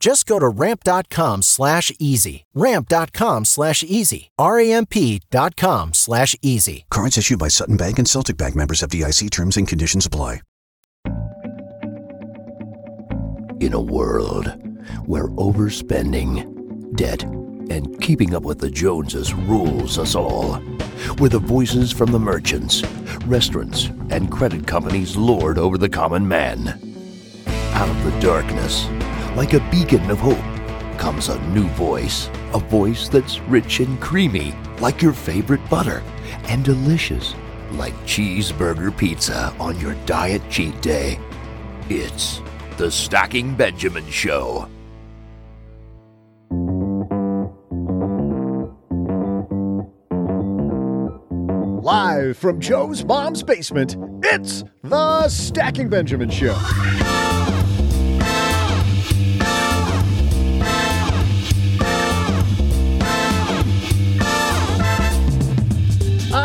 Just go to ramp.com slash easy. Ramp.com slash easy. R-A-M-P dot com slash easy. Cards issued by Sutton Bank and Celtic Bank members FDIC terms and conditions apply. In a world where overspending, debt, and keeping up with the Joneses rules us all, where the voices from the merchants, restaurants, and credit companies lord over the common man. Out of the darkness, like a beacon of hope, comes a new voice. A voice that's rich and creamy, like your favorite butter, and delicious, like cheeseburger pizza on your diet cheat day. It's the Stacking Benjamin Show. Live from Joe's mom's basement, it's the Stacking Benjamin Show.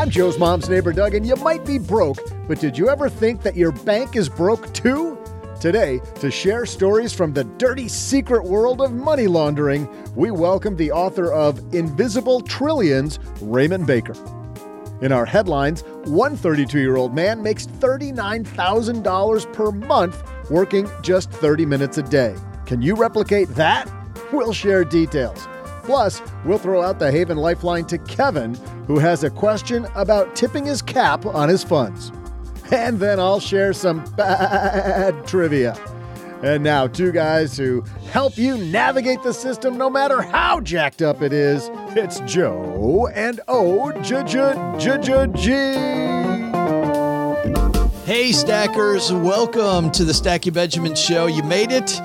I'm Joe's mom's neighbor, Doug, and you might be broke, but did you ever think that your bank is broke too? Today, to share stories from the dirty secret world of money laundering, we welcome the author of Invisible Trillions, Raymond Baker. In our headlines, one 32 year old man makes $39,000 per month working just 30 minutes a day. Can you replicate that? We'll share details. Plus, we'll throw out the Haven Lifeline to Kevin, who has a question about tipping his cap on his funds. And then I'll share some bad trivia. And now, two guys who help you navigate the system no matter how jacked up it is. It's Joe and O J J J J G. Hey, stackers, welcome to the Stacky Benjamin Show. You made it.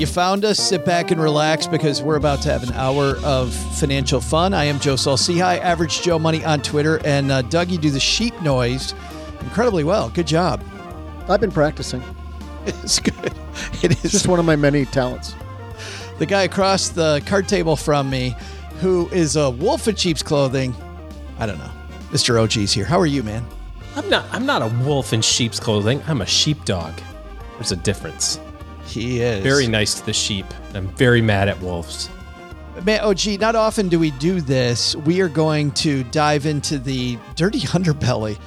You found us. Sit back and relax because we're about to have an hour of financial fun. I am Joe Saul-Sehy, Average Joe Money on Twitter, and uh, Doug, you do the sheep noise incredibly well. Good job. I've been practicing. It's good. It is It's just one of my many talents. the guy across the card table from me, who is a wolf in sheep's clothing. I don't know. Mr. OG's here. How are you, man? I'm not. I'm not a wolf in sheep's clothing. I'm a sheepdog. There's a difference. He is Very nice to the sheep. I'm very mad at wolves. Man, oh, OG, not often do we do this. We are going to dive into the dirty underbelly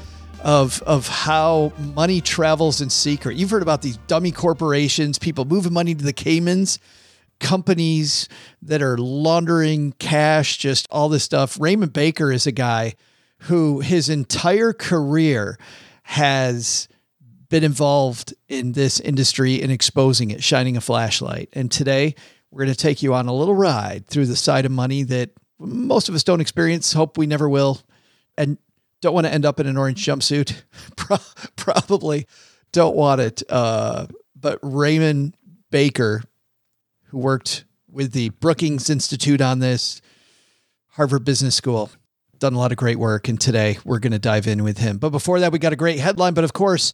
of of how money travels in secret. You've heard about these dummy corporations, people moving money to the Caymans, companies that are laundering cash, just all this stuff. Raymond Baker is a guy who his entire career has been involved in this industry and exposing it, shining a flashlight. And today we're going to take you on a little ride through the side of money that most of us don't experience, hope we never will, and don't want to end up in an orange jumpsuit. Probably don't want it. Uh, but Raymond Baker, who worked with the Brookings Institute on this, Harvard Business School, done a lot of great work. And today we're going to dive in with him. But before that, we got a great headline. But of course,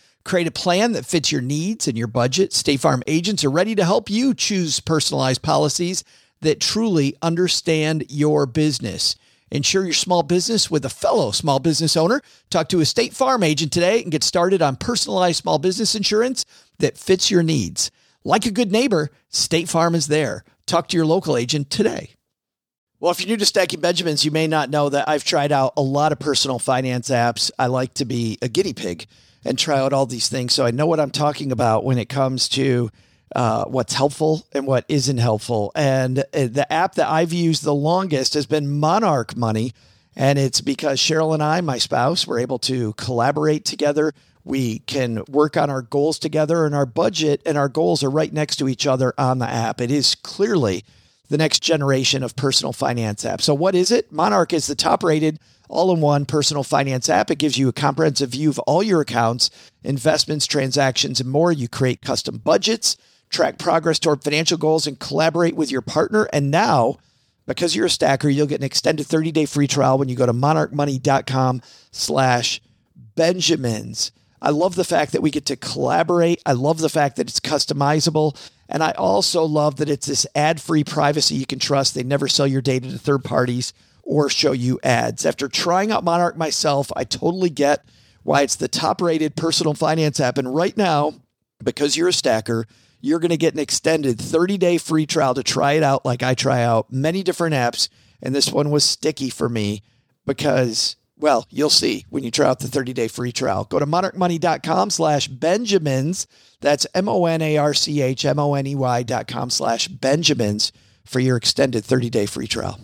Create a plan that fits your needs and your budget. State Farm agents are ready to help you choose personalized policies that truly understand your business. Insure your small business with a fellow small business owner. Talk to a State Farm agent today and get started on personalized small business insurance that fits your needs. Like a good neighbor, State Farm is there. Talk to your local agent today. Well, if you're new to Stacking Benjamins, you may not know that I've tried out a lot of personal finance apps. I like to be a guinea pig and try out all these things. So I know what I'm talking about when it comes to uh, what's helpful and what isn't helpful. And uh, the app that I've used the longest has been Monarch Money. And it's because Cheryl and I, my spouse, were able to collaborate together. We can work on our goals together, and our budget and our goals are right next to each other on the app. It is clearly the next generation of personal finance app. So, what is it? Monarch is the top rated all in one personal finance app. It gives you a comprehensive view of all your accounts, investments, transactions, and more. You create custom budgets track progress toward financial goals, and collaborate with your partner. And now, because you're a stacker, you'll get an extended 30-day free trial when you go to monarchmoney.com slash Benjamins. I love the fact that we get to collaborate. I love the fact that it's customizable. And I also love that it's this ad-free privacy you can trust. They never sell your data to third parties or show you ads. After trying out Monarch myself, I totally get why it's the top rated personal finance app. And right now, because you're a stacker, you're going to get an extended 30 day free trial to try it out like I try out many different apps. And this one was sticky for me because, well, you'll see when you try out the 30 day free trial. Go to monarchmoney.com slash Benjamins. That's M O N A R C H M O N E Y dot com slash Benjamins for your extended 30 day free trial.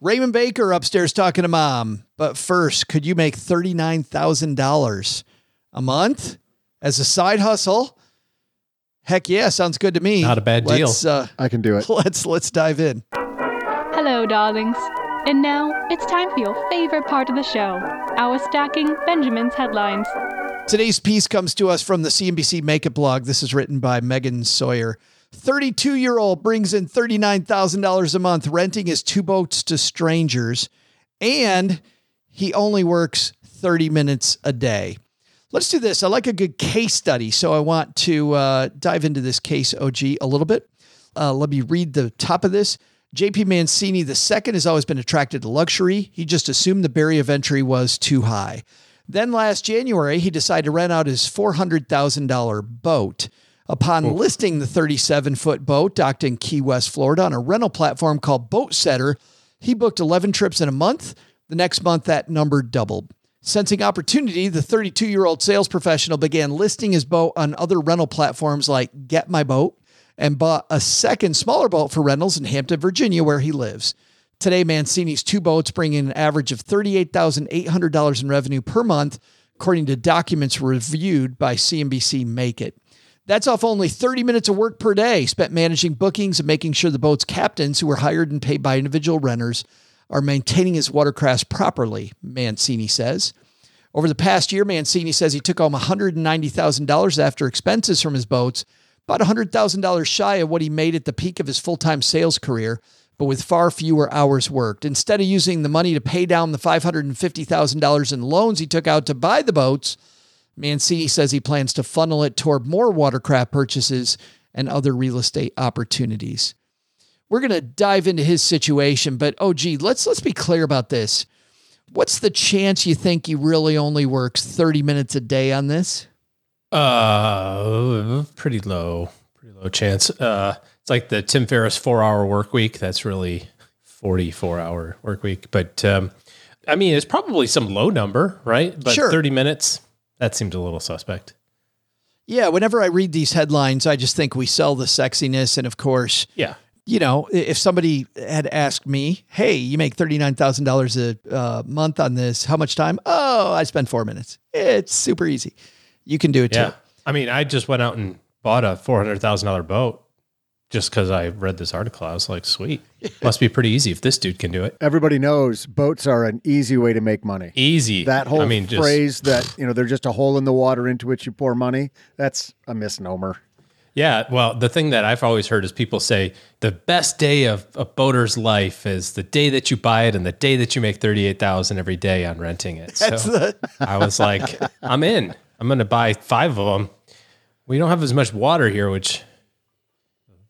Raymond Baker upstairs talking to mom. But first, could you make $39,000 a month as a side hustle? Heck yeah, sounds good to me. Not a bad deal. Uh, I can do it. Let's let's dive in. Hello, darlings. And now it's time for your favorite part of the show, our stacking Benjamin's headlines. Today's piece comes to us from the CNBC Make It blog. This is written by Megan Sauer. 32 year old brings in $39,000 a month renting his two boats to strangers, and he only works 30 minutes a day. Let's do this. I like a good case study, so I want to uh, dive into this case, OG, a little bit. Uh, let me read the top of this. JP Mancini II has always been attracted to luxury. He just assumed the barrier of entry was too high. Then last January, he decided to rent out his $400,000 boat. Upon oh. listing the 37 foot boat docked in Key West, Florida, on a rental platform called Boatsetter, he booked 11 trips in a month. The next month, that number doubled. Sensing opportunity, the 32 year old sales professional began listing his boat on other rental platforms like GetMyBoat and bought a second smaller boat for rentals in Hampton, Virginia, where he lives. Today, Mancini's two boats bring in an average of $38,800 in revenue per month, according to documents reviewed by CNBC Make It. That's off only 30 minutes of work per day spent managing bookings and making sure the boat's captains, who are hired and paid by individual renters, are maintaining his watercraft properly, Mancini says. Over the past year, Mancini says he took home $190,000 after expenses from his boats, about $100,000 shy of what he made at the peak of his full time sales career, but with far fewer hours worked. Instead of using the money to pay down the $550,000 in loans he took out to buy the boats, Mancini says he plans to funnel it toward more watercraft purchases and other real estate opportunities. We're going to dive into his situation, but oh gee, let's let's be clear about this. What's the chance you think he really only works 30 minutes a day on this? Uh, pretty low, pretty low chance. Uh, it's like the Tim Ferriss four hour work week. That's really 44 hour work week. But, um, I mean, it's probably some low number, right? But sure. 30 minutes, that seemed a little suspect. Yeah. Whenever I read these headlines, I just think we sell the sexiness. And of course, yeah you know, if somebody had asked me, "Hey, you make thirty nine thousand dollars a uh, month on this, how much time?" Oh, I spend four minutes. It's super easy. You can do it Yeah. too. I mean, I just went out and bought a four hundred thousand dollar boat just because I read this article. I was like, sweet, must be pretty easy if this dude can do it. Everybody knows boats are an easy way to make money. Easy. That whole I mean, just phrase that, you know, they're just a hole in the water into which you pour money, that's a misnomer. Yeah, well, the thing that I've always heard is people say the best day of a boater's life is the day that you buy it and the day that you make thirty eight thousand every day on renting it. That's so the I was like, I'm in. I'm going to buy five of them. We don't have as much water here, which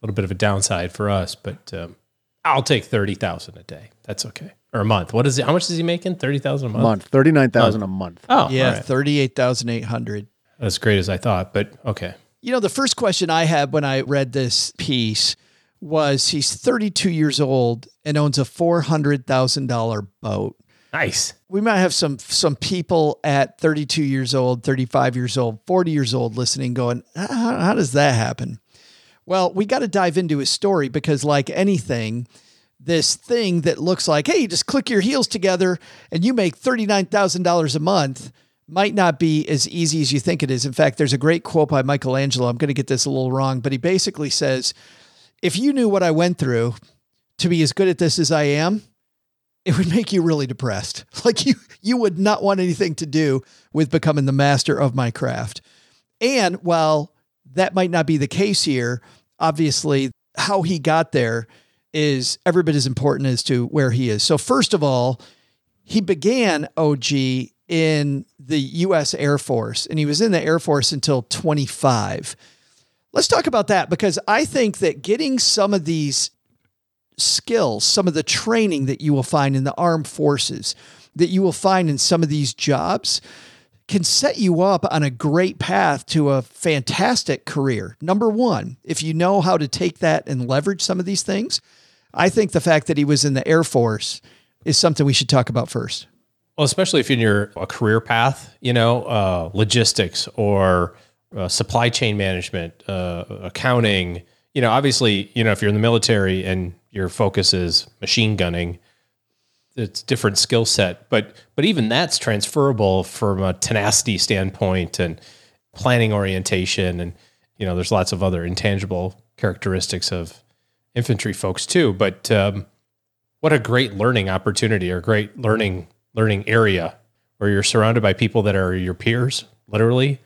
little bit of a downside for us, but um, I'll take thirty thousand a day. That's okay, or a month. What is it? How much is he making? Thirty thousand a month. month, 39,000 a month. Oh, yeah, all right. thirty eight thousand eight hundred. as great as I thought, but okay. You know, the first question I had when I read this piece was he's 32 years old and owns a $400,000 boat. Nice. We might have some some people at 32 years old, 35 years old, 40 years old listening going, how, how does that happen? Well, we got to dive into his story because like anything, this thing that looks like, hey, you just click your heels together and you make $39,000 a month might not be as easy as you think it is. In fact, there's a great quote by Michelangelo. I'm going to get this a little wrong, but he basically says, if you knew what I went through to be as good at this as I am, it would make you really depressed. Like you you would not want anything to do with becoming the master of my craft. And while that might not be the case here, obviously how he got there is every bit as important as to where he is. So first of all, he began OG in the US Air Force and he was in the Air Force until 25. Let's talk about that because I think that getting some of these skills, some of the training that you will find in the armed forces, that you will find in some of these jobs, can set you up on a great path to a fantastic career. Number one, if you know how to take that and leverage some of these things, I think the fact that he was in the Air Force is something we should talk about first. Well, especially if you're in your career path, you know, uh, logistics or uh, supply chain management, uh, accounting. You know, obviously, you know, if you're in the military and your focus is machine gunning, it's different skill set. But but even that's transferable from a tenacity standpoint and planning orientation, and you know, there's lots of other intangible characteristics of infantry folks too. But um, what a great learning opportunity or great learning learning area where you're surrounded by people that are your peers, literally,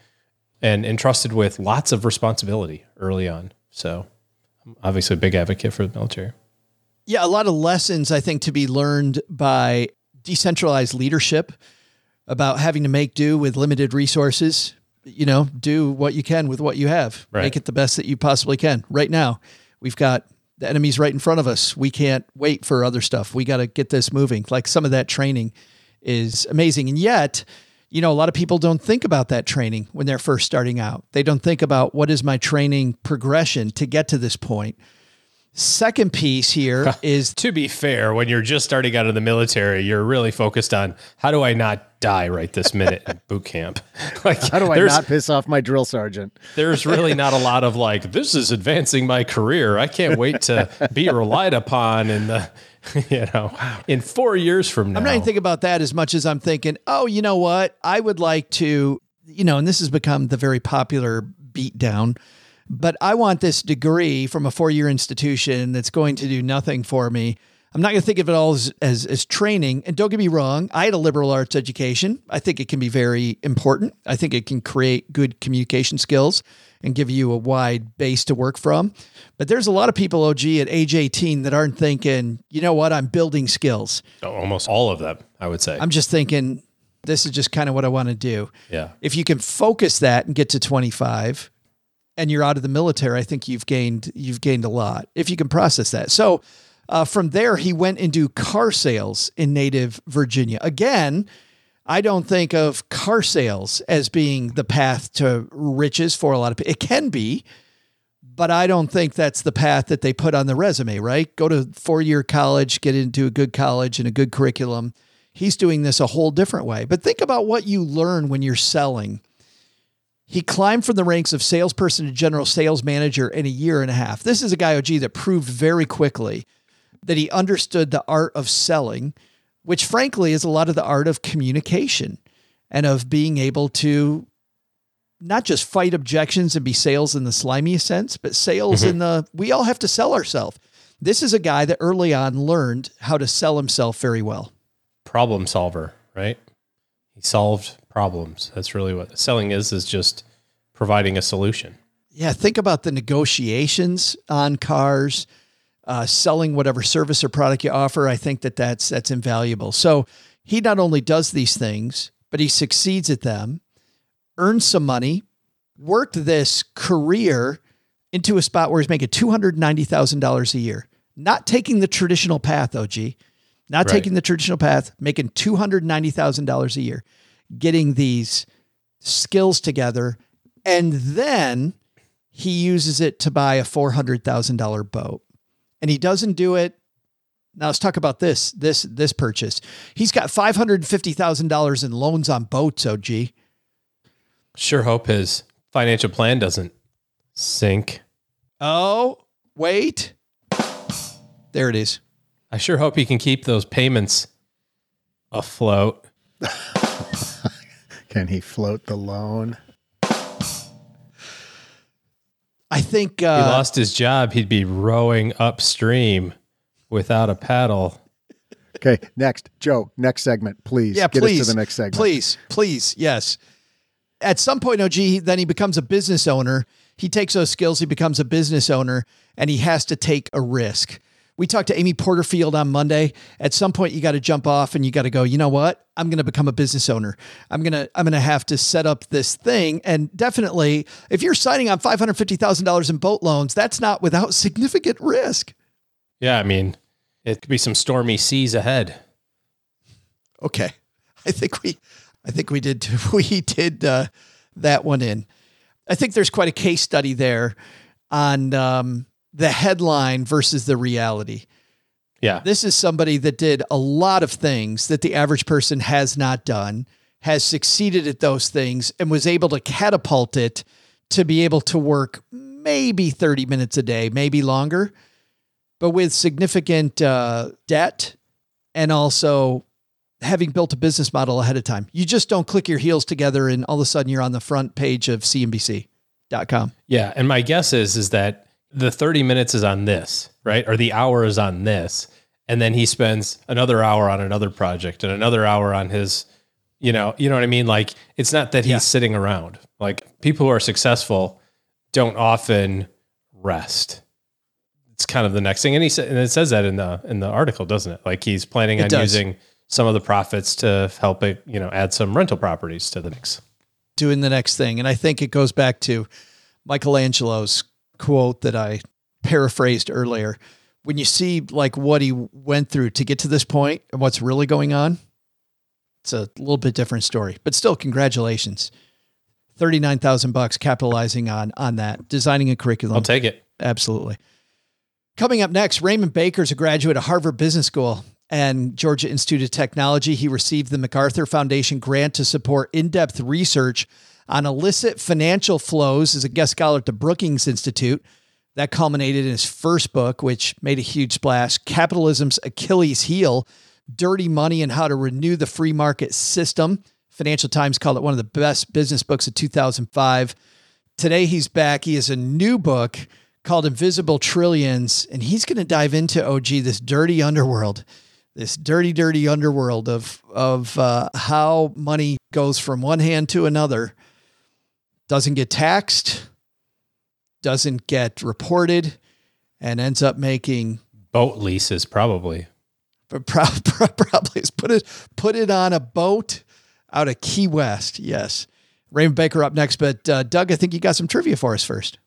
and entrusted with lots of responsibility early on. So, I'm obviously a big advocate for the military. Yeah, a lot of lessons I think to be learned by decentralized leadership about having to make do with limited resources. You know, do what you can with what you have. Right. Make it the best that you possibly can. Right now, we've got the enemies right in front of us. We can't wait for other stuff. We got to get this moving. Like some of that training is amazing. And yet, you know, a lot of people don't think about that training when they're first starting out. They don't think about what is my training progression to get to this point. Second piece here is To be fair, when you're just starting out in the military, you're really focused on how do I not die right this minute in boot camp? Like, How do I not piss off my drill sergeant? there's really not a lot of like, this is advancing my career. I can't wait to be relied upon in the, you know, in four years from now. I'm not even thinking about that as much as I'm thinking, oh, you know what? I would like to, you know, and this has become the very popular beatdown, but I want this degree from a four year institution that's going to do nothing for me. I'm not going to think of it all as, as, as training. And don't get me wrong, I had a liberal arts education. I think it can be very important. I think it can create good communication skills and give you a wide base to work from. But there's a lot of people, OG, at age 18 that aren't thinking, you know what, I'm building skills. Oh, almost all of them, I would say. I'm just thinking this is just kind of what I want to do. yeah. If you can focus that and get to 25 and you're out of the military, I think you've gained you've gained a lot if you can process that. So uh, from there, he went into car sales in native Virginia. Again, I don't think of car sales as being the path to riches for a lot of people. It can be, but I don't think that's the path that they put on the resume, right? Go to four year college, get into a good college and a good curriculum. He's doing this a whole different way. But think about what you learn when you're selling. He climbed from the ranks of salesperson to general sales manager in a year and a half. This is a guy, OG, that proved very quickly that he understood the art of selling, which frankly is a lot of the art of communication and of being able to not just fight objections and be sales in the slimiest sense, but sales mm-hmm. in the we all have to sell ourselves. This is a guy that early on learned how to sell himself very well. Problem solver, right? Solved problems. That's really what selling is is just providing a solution. Yeah, think about the negotiations on cars, uh, selling whatever service or product you offer. I think that that's that's invaluable. So he not only does these things, but he succeeds at them, earns some money, worked this career into a spot where he's making two hundred ninety thousand dollars a year. Not taking the traditional path, OG. Not right. taking the traditional path, making two hundred ninety thousand dollars a year getting these skills together. And then he uses it to buy a $400,000 boat. And he doesn't do it. Now let's talk about this, this, this purchase. He's got $550,000 in loans on boats, OG. Sure hope his financial plan doesn't sink. Oh, wait. There it is. I sure hope he can keep those payments afloat. Can he float the loan? I think uh, he lost his job. He'd be rowing upstream without a paddle. Okay, next, Joe. Next segment, please. Yeah, Get please. us to the next segment. Please, please, yes. At some point, OG, then he becomes a business owner. He takes those skills. He becomes a business owner, and he has to take a risk we talked to Amy Porterfield on Monday. At some point, you got to jump off and you got to go, you know what? I'm going to become a business owner. I'm going to, I'm going to have to set up this thing. And definitely, if you're signing on $550,000 in boat loans, that's not without significant risk. Yeah. I mean, it could be some stormy seas ahead. Okay. I think we, I think we did, we did uh, that one in. I think there's quite a case study there on, um, the headline versus the reality. Yeah. This is somebody that did a lot of things that the average person has not done, has succeeded at those things, and was able to catapult it to be able to work maybe 30 minutes a day, maybe longer, but with significant uh, debt and also having built a business model ahead of time. You just don't click your heels together and all of a sudden you're on the front page of CNBC.com. Yeah. And my guess is, is that the 30 minutes is on this, right? Or the hour is on this. And then he spends another hour on another project and another hour on his, you know, you know what I mean? Like it's not that he's yeah. sitting around. Like people who are successful don't often rest. It's kind of the next thing. And he said, and it says that in the, in the article, doesn't it? Like he's planning it on does. using some of the profits to help it, you know, add some rental properties to the mix. Doing the next thing. And I think it goes back to Michelangelo's quote that I paraphrased earlier. When you see like what he went through to get to this point and what's really going on, it's a little bit different story. But still, congratulations. 39,000 bucks capitalizing on on that, designing a curriculum. I'll take it. Absolutely. Coming up next, Raymond Baker is a graduate of Harvard Business School and Georgia Institute of Technology. He received the MacArthur Foundation grant to support in-depth research on illicit financial flows as a guest scholar at the Brookings Institute. That culminated in his first book, which made a huge splash Capitalism's Achilles Heel Dirty Money and How to Renew the Free Market System. Financial Times called it one of the best business books of 2005. Today, he's back. He has a new book called Invisible Trillions, and he's going to dive into OG, this dirty underworld, this dirty, dirty underworld of, of uh, how money goes from one hand to another doesn't get taxed, doesn't get reported, and ends up making boat leases probably. But probably put it put it on a boat out of Key West. Yes, Raymond Baker up next. But uh, Doug, I think you got some trivia for us first.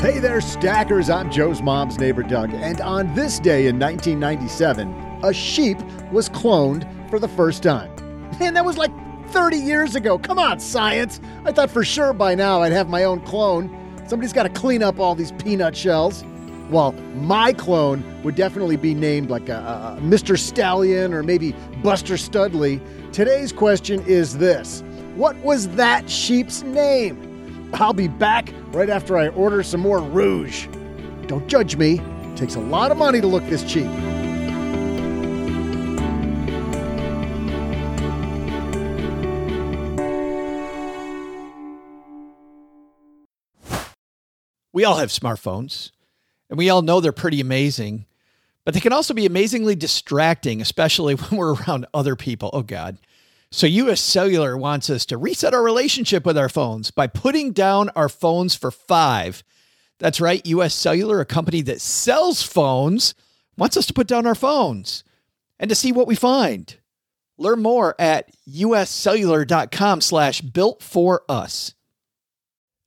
Hey there, stackers. I'm Joe's mom's neighbor, Doug. And on this day in 1997, a sheep was cloned for the first time. Man, that was like 30 years ago. Come on, science. I thought for sure by now I'd have my own clone. Somebody's got to clean up all these peanut shells. Well, my clone would definitely be named like a, a Mr. Stallion or maybe Buster Studley, today's question is this What was that sheep's name? I'll be back right after I order some more rouge. Don't judge me, it takes a lot of money to look this cheap. We all have smartphones, and we all know they're pretty amazing, but they can also be amazingly distracting, especially when we're around other people. Oh, God. So, US Cellular wants us to reset our relationship with our phones by putting down our phones for five. That's right. US Cellular, a company that sells phones, wants us to put down our phones and to see what we find. Learn more at uscellular.com slash built for us.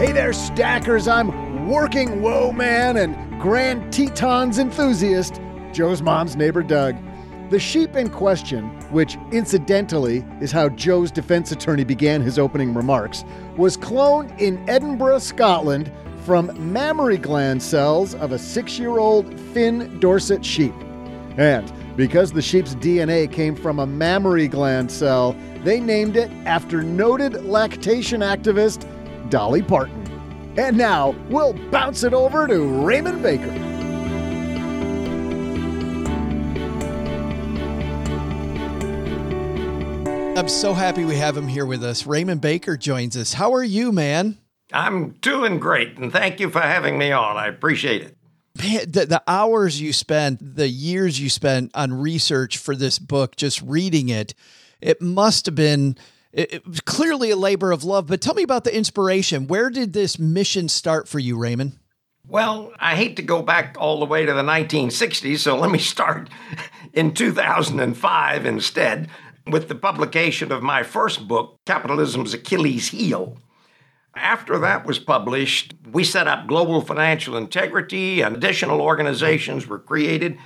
Hey there, stackers. I'm working woe man and Grand Tetons enthusiast, Joe's mom's neighbor Doug. The sheep in question, which incidentally is how Joe's defense attorney began his opening remarks, was cloned in Edinburgh, Scotland from mammary gland cells of a six year old Finn Dorset sheep. And because the sheep's DNA came from a mammary gland cell, they named it after noted lactation activist Dolly Parton. And now we'll bounce it over to Raymond Baker. I'm so happy we have him here with us. Raymond Baker joins us. How are you, man? I'm doing great, and thank you for having me on. I appreciate it. Man, the, the hours you spent, the years you spent on research for this book, just reading it, it must have been it, it was clearly a labor of love, but tell me about the inspiration. Where did this mission start for you, Raymond? Well, I hate to go back all the way to the 1960s, so let me start in 2005 instead with the publication of my first book, Capitalism's Achilles Heel. After that was published, we set up Global Financial Integrity, and additional organizations were created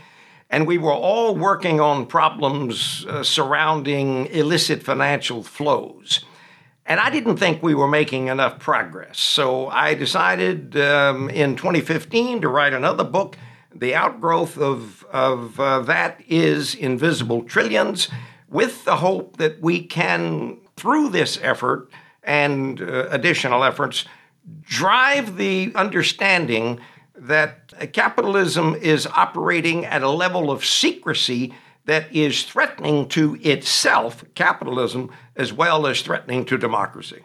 and we were all working on problems uh, surrounding illicit financial flows. And I didn't think we were making enough progress. So I decided um, in 2015 to write another book. The outgrowth of, of uh, that is Invisible Trillions, with the hope that we can, through this effort and uh, additional efforts, drive the understanding that capitalism is operating at a level of secrecy that is threatening to itself, capitalism, as well as threatening to democracy.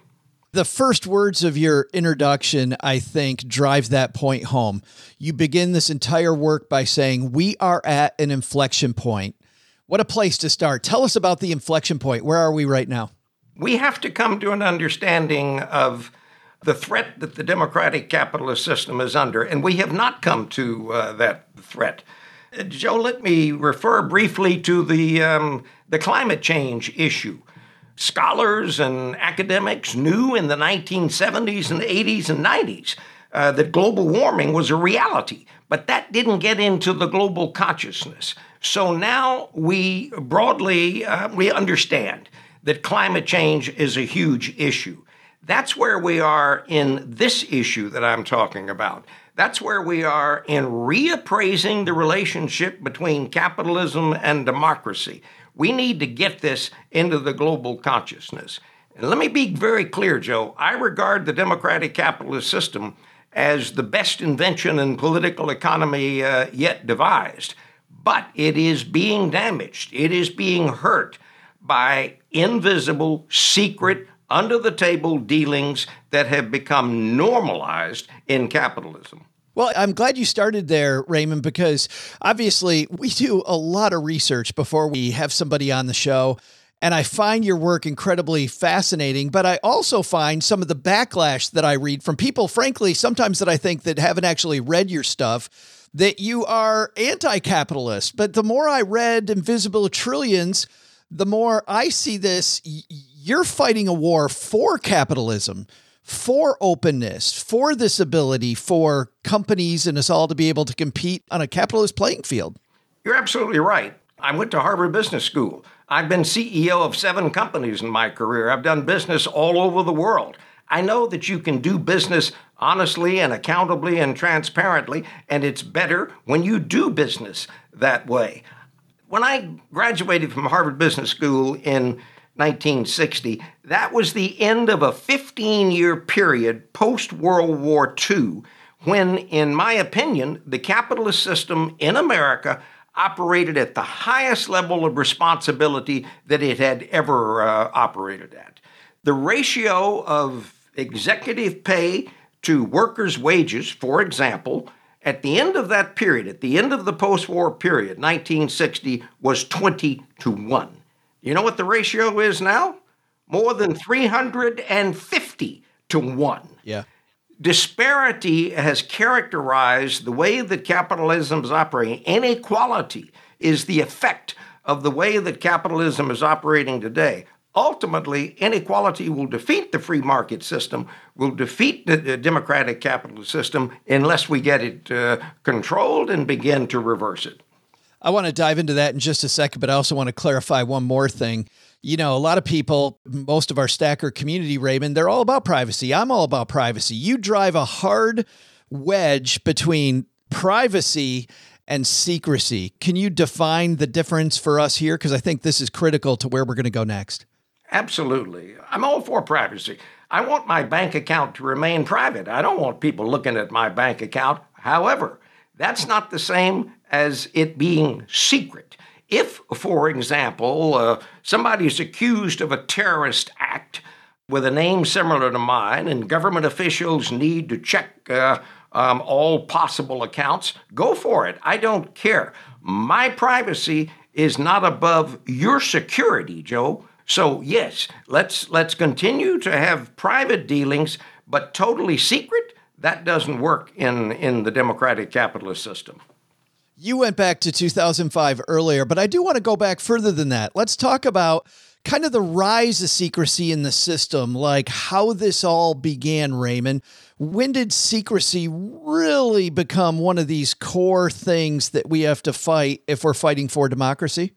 The first words of your introduction, I think, drive that point home. You begin this entire work by saying, We are at an inflection point. What a place to start. Tell us about the inflection point. Where are we right now? We have to come to an understanding of the threat that the democratic capitalist system is under, and we have not come to uh, that threat. Uh, Joe, let me refer briefly to the, um, the climate change issue. Scholars and academics knew in the 1970s and 80s and 90s uh, that global warming was a reality, but that didn't get into the global consciousness. So now we broadly uh, we understand that climate change is a huge issue. That's where we are in this issue that I'm talking about. That's where we are in reappraising the relationship between capitalism and democracy. We need to get this into the global consciousness. And let me be very clear, Joe. I regard the democratic capitalist system as the best invention in political economy uh, yet devised. but it is being damaged. It is being hurt by invisible, secret, under the table dealings that have become normalized in capitalism. Well, I'm glad you started there, Raymond, because obviously we do a lot of research before we have somebody on the show. And I find your work incredibly fascinating, but I also find some of the backlash that I read from people, frankly, sometimes that I think that haven't actually read your stuff, that you are anti capitalist. But the more I read Invisible Trillions, the more I see this, you're fighting a war for capitalism, for openness, for this ability for companies and us all to be able to compete on a capitalist playing field. You're absolutely right. I went to Harvard Business School. I've been CEO of seven companies in my career. I've done business all over the world. I know that you can do business honestly and accountably and transparently, and it's better when you do business that way. When I graduated from Harvard Business School in 1960, that was the end of a 15 year period post World War II when, in my opinion, the capitalist system in America operated at the highest level of responsibility that it had ever uh, operated at. The ratio of executive pay to workers' wages, for example, at the end of that period, at the end of the post war period, 1960, was 20 to 1. You know what the ratio is now? More than 350 to 1. Yeah disparity has characterized the way that capitalism is operating. Inequality is the effect of the way that capitalism is operating today. Ultimately, inequality will defeat the free market system, will defeat the, the democratic capitalist system unless we get it uh, controlled and begin to reverse it. I want to dive into that in just a second, but I also want to clarify one more thing you know, a lot of people, most of our stacker community, Raymond, they're all about privacy. I'm all about privacy. You drive a hard wedge between privacy and secrecy. Can you define the difference for us here? Because I think this is critical to where we're going to go next. Absolutely. I'm all for privacy. I want my bank account to remain private. I don't want people looking at my bank account. However, that's not the same as it being secret. If, for example, uh, somebody is accused of a terrorist act with a name similar to mine, and government officials need to check uh, um, all possible accounts, go for it. I don't care. My privacy is not above your security, Joe. So yes, let's let's continue to have private dealings, but totally secret. That doesn't work in in the democratic capitalist system. You went back to 2005 earlier, but I do want to go back further than that. Let's talk about kind of the rise of secrecy in the system, like how this all began, Raymond. When did secrecy really become one of these core things that we have to fight if we're fighting for democracy?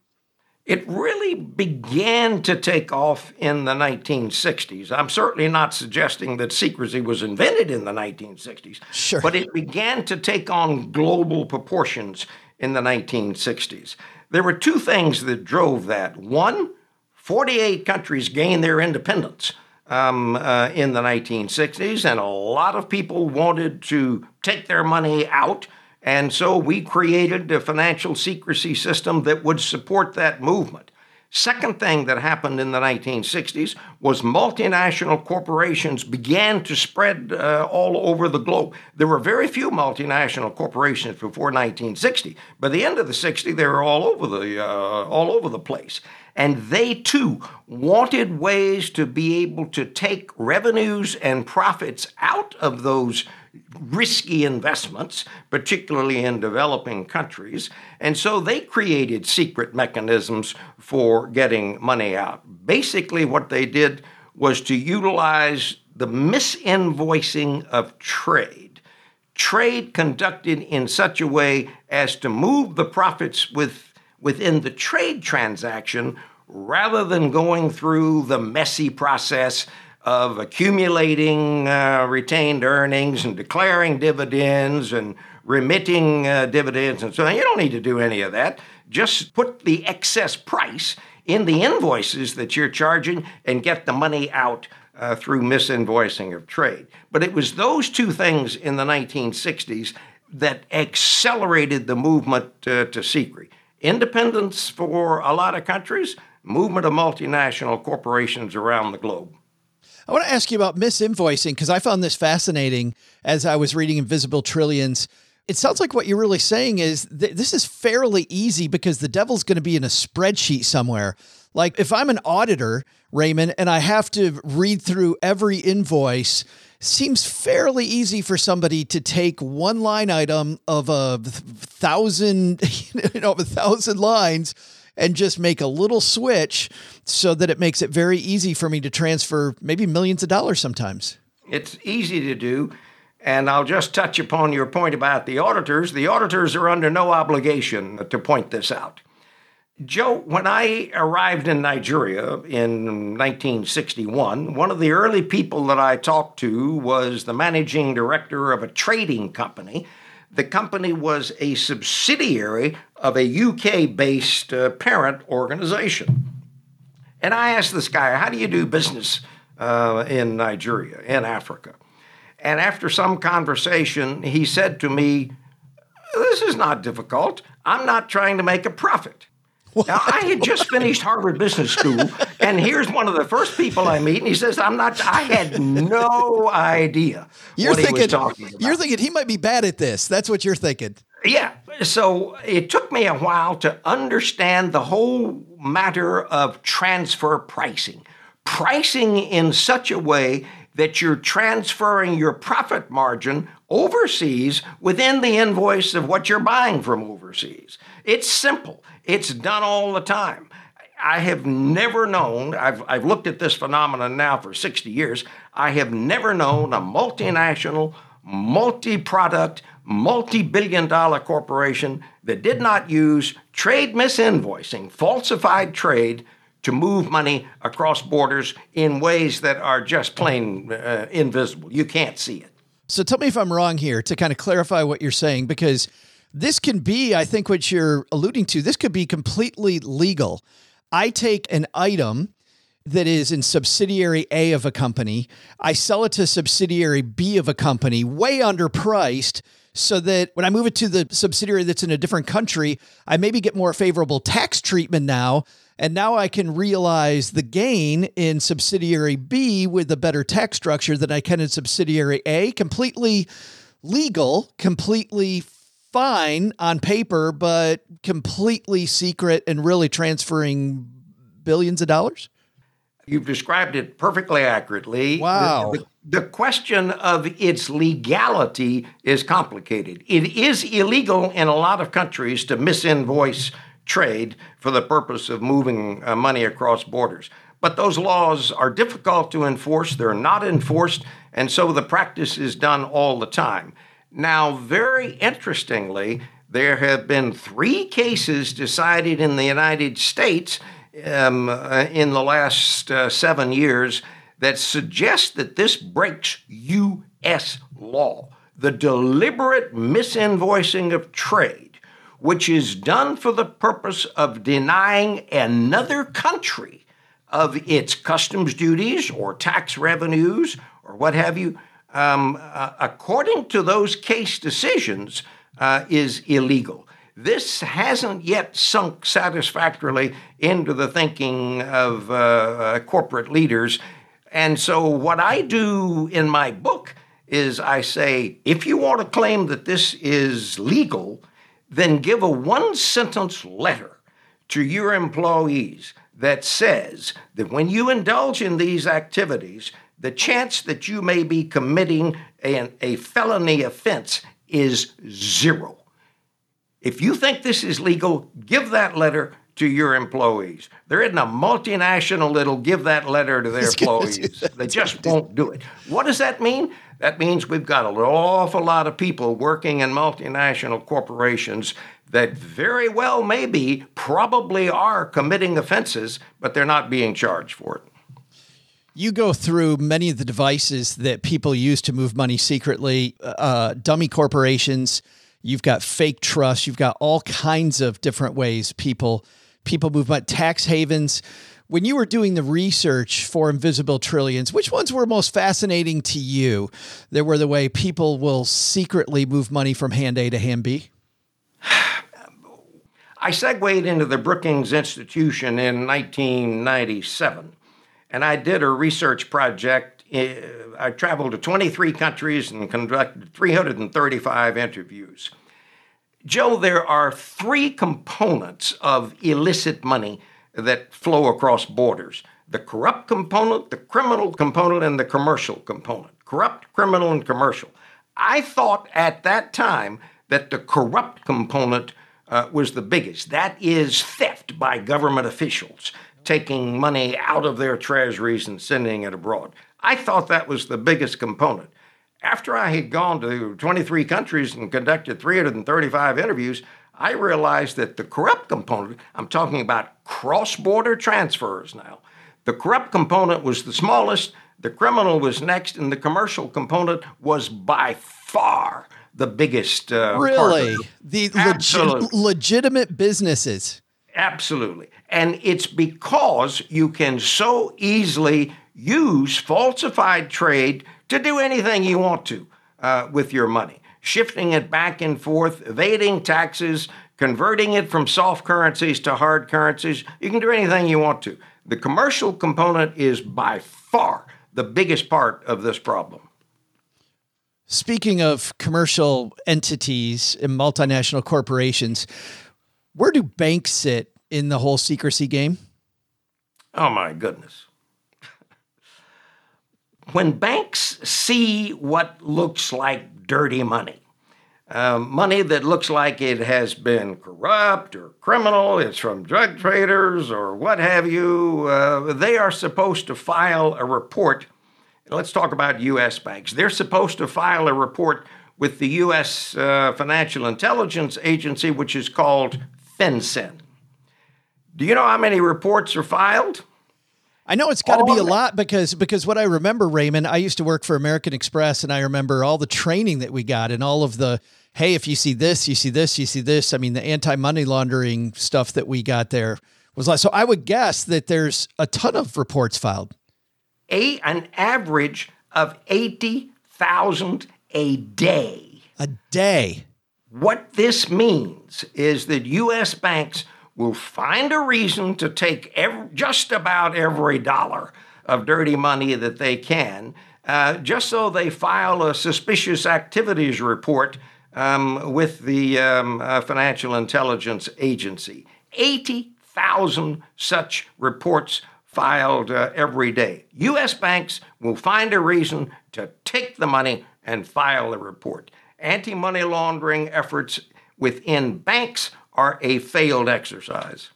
It really began to take off in the 1960s. I'm certainly not suggesting that secrecy was invented in the 1960s, sure. but it began to take on global proportions in the 1960s. There were two things that drove that. One, 48 countries gained their independence um, uh, in the 1960s, and a lot of people wanted to take their money out and so we created a financial secrecy system that would support that movement. Second thing that happened in the 1960s was multinational corporations began to spread uh, all over the globe. There were very few multinational corporations before 1960. By the end of the 60s, they were all over the uh, all over the place, and they too wanted ways to be able to take revenues and profits out of those risky investments, particularly in developing countries. And so they created secret mechanisms for getting money out. Basically, what they did was to utilize the misinvoicing of trade. Trade conducted in such a way as to move the profits with, within the trade transaction rather than going through the messy process of accumulating uh, retained earnings and declaring dividends and remitting uh, dividends and so on. You don't need to do any of that. Just put the excess price in the invoices that you're charging and get the money out uh, through misinvoicing of trade. But it was those two things in the 1960s that accelerated the movement uh, to secrecy. Independence for a lot of countries, movement of multinational corporations around the globe. I want to ask you about misinvoicing because I found this fascinating as I was reading Invisible Trillions. It sounds like what you're really saying is th- this is fairly easy because the devil's going to be in a spreadsheet somewhere. Like if I'm an auditor, Raymond, and I have to read through every invoice, seems fairly easy for somebody to take one line item of a thousand, you know, a thousand lines and just make a little switch so that it makes it very easy for me to transfer maybe millions of dollars sometimes. It's easy to do. And I'll just touch upon your point about the auditors. The auditors are under no obligation to point this out. Joe, when I arrived in Nigeria in 1961, one of the early people that I talked to was the managing director of a trading company. The company was a subsidiary of a UK based uh, parent organization. And I asked this guy, How do you do business uh, in Nigeria, in Africa? And after some conversation, he said to me, This is not difficult. I'm not trying to make a profit. What? Now, I had just finished Harvard Business School, and here's one of the first people I meet, and he says, I'm not, I had no idea you're what thinking, he was talking about. You're thinking he might be bad at this. That's what you're thinking. Yeah. So it took me a while to understand the whole matter of transfer pricing. Pricing in such a way that you're transferring your profit margin overseas within the invoice of what you're buying from overseas. It's simple, it's done all the time. I have never known, I've, I've looked at this phenomenon now for 60 years, I have never known a multinational, multi product, multi billion dollar corporation that did not use trade misinvoicing, falsified trade, to move money across borders in ways that are just plain uh, invisible. You can't see it. So tell me if I'm wrong here to kind of clarify what you're saying, because this can be, I think, what you're alluding to, this could be completely legal. I take an item that is in subsidiary A of a company, I sell it to subsidiary B of a company, way underpriced so that when I move it to the subsidiary that's in a different country, I maybe get more favorable tax treatment now. And now I can realize the gain in subsidiary B with a better tax structure than I can in subsidiary A. Completely legal, completely fine on paper, but completely secret and really transferring billions of dollars? You've described it perfectly accurately. Wow. The, the, the, question of its legality is complicated. It is illegal in a lot of countries to misinvoice trade for the purpose of moving uh, money across borders. But those laws are difficult to enforce, they're not enforced, and so the practice is done all the time. Now, very interestingly, there have been three cases decided in the United States um, uh, in the last uh, seven years that suggest that this breaks U.S. law. The deliberate misinvoicing of trade, which is done for the purpose of denying another country of its customs duties or tax revenues or what have you, um, uh, according to those case decisions, uh, is illegal. This hasn't yet sunk satisfactorily into the thinking of uh, uh, corporate leaders. And so, what I do in my book is I say if you want to claim that this is legal, then give a one sentence letter to your employees that says that when you indulge in these activities, the chance that you may be committing an, a felony offense is zero. If you think this is legal, give that letter to your employees. There isn't a multinational that'll give that letter to their employees. They just won't do it. What does that mean? That means we've got an awful lot of people working in multinational corporations that very well, maybe, probably are committing offenses, but they're not being charged for it. You go through many of the devices that people use to move money secretly, uh, dummy corporations You've got fake trust. You've got all kinds of different ways people people move money. Tax havens. When you were doing the research for Invisible Trillions, which ones were most fascinating to you? That were the way people will secretly move money from hand A to hand B? I segued into the Brookings Institution in 1997, and I did a research project. Eh, I traveled to 23 countries and conducted 335 interviews. Joe, there are three components of illicit money that flow across borders the corrupt component, the criminal component, and the commercial component. Corrupt, criminal, and commercial. I thought at that time that the corrupt component uh, was the biggest. That is theft by government officials, taking money out of their treasuries and sending it abroad. I thought that was the biggest component. After I had gone to 23 countries and conducted 335 interviews, I realized that the corrupt component, I'm talking about cross border transfers now, the corrupt component was the smallest, the criminal was next, and the commercial component was by far the biggest. Uh, really? The legi- legitimate businesses. Absolutely. And it's because you can so easily use falsified trade to do anything you want to uh, with your money, shifting it back and forth, evading taxes, converting it from soft currencies to hard currencies. You can do anything you want to. The commercial component is by far the biggest part of this problem. Speaking of commercial entities and multinational corporations, where do banks sit in the whole secrecy game? Oh my goodness. When banks see what looks like dirty money, um, money that looks like it has been corrupt or criminal, it's from drug traders or what have you, uh, they are supposed to file a report let's talk about U.S. banks. They're supposed to file a report with the U.S. Uh, Financial Intelligence Agency, which is called FinCEN. Do you know how many reports are filed? I know it's got to be a um, lot because because what I remember, Raymond, I used to work for American Express, and I remember all the training that we got and all of the hey, if you see this, you see this, you see this. I mean, the anti money laundering stuff that we got there was like so. I would guess that there's a ton of reports filed a, an average of 80,000 a day. A day. What this means is that U.S. banks will find a reason to take every, just about every dollar of dirty money that they can, uh, just so they file a suspicious activities report um, with the um, uh, Financial Intelligence Agency. 80,000 such reports filed uh, every day. U.S. banks will find a reason to take the money and file a report. Anti money laundering efforts within banks are a failed exercise.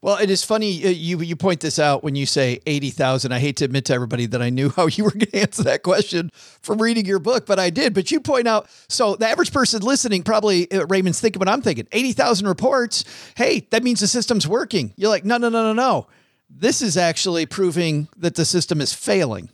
Well, it is funny uh, you you point this out when you say eighty thousand. I hate to admit to everybody that I knew how you were going to answer that question from reading your book, but I did. But you point out so the average person listening probably uh, Raymond's thinking what I'm thinking. Eighty thousand reports. Hey, that means the system's working. You're like, no, no, no, no, no. This is actually proving that the system is failing.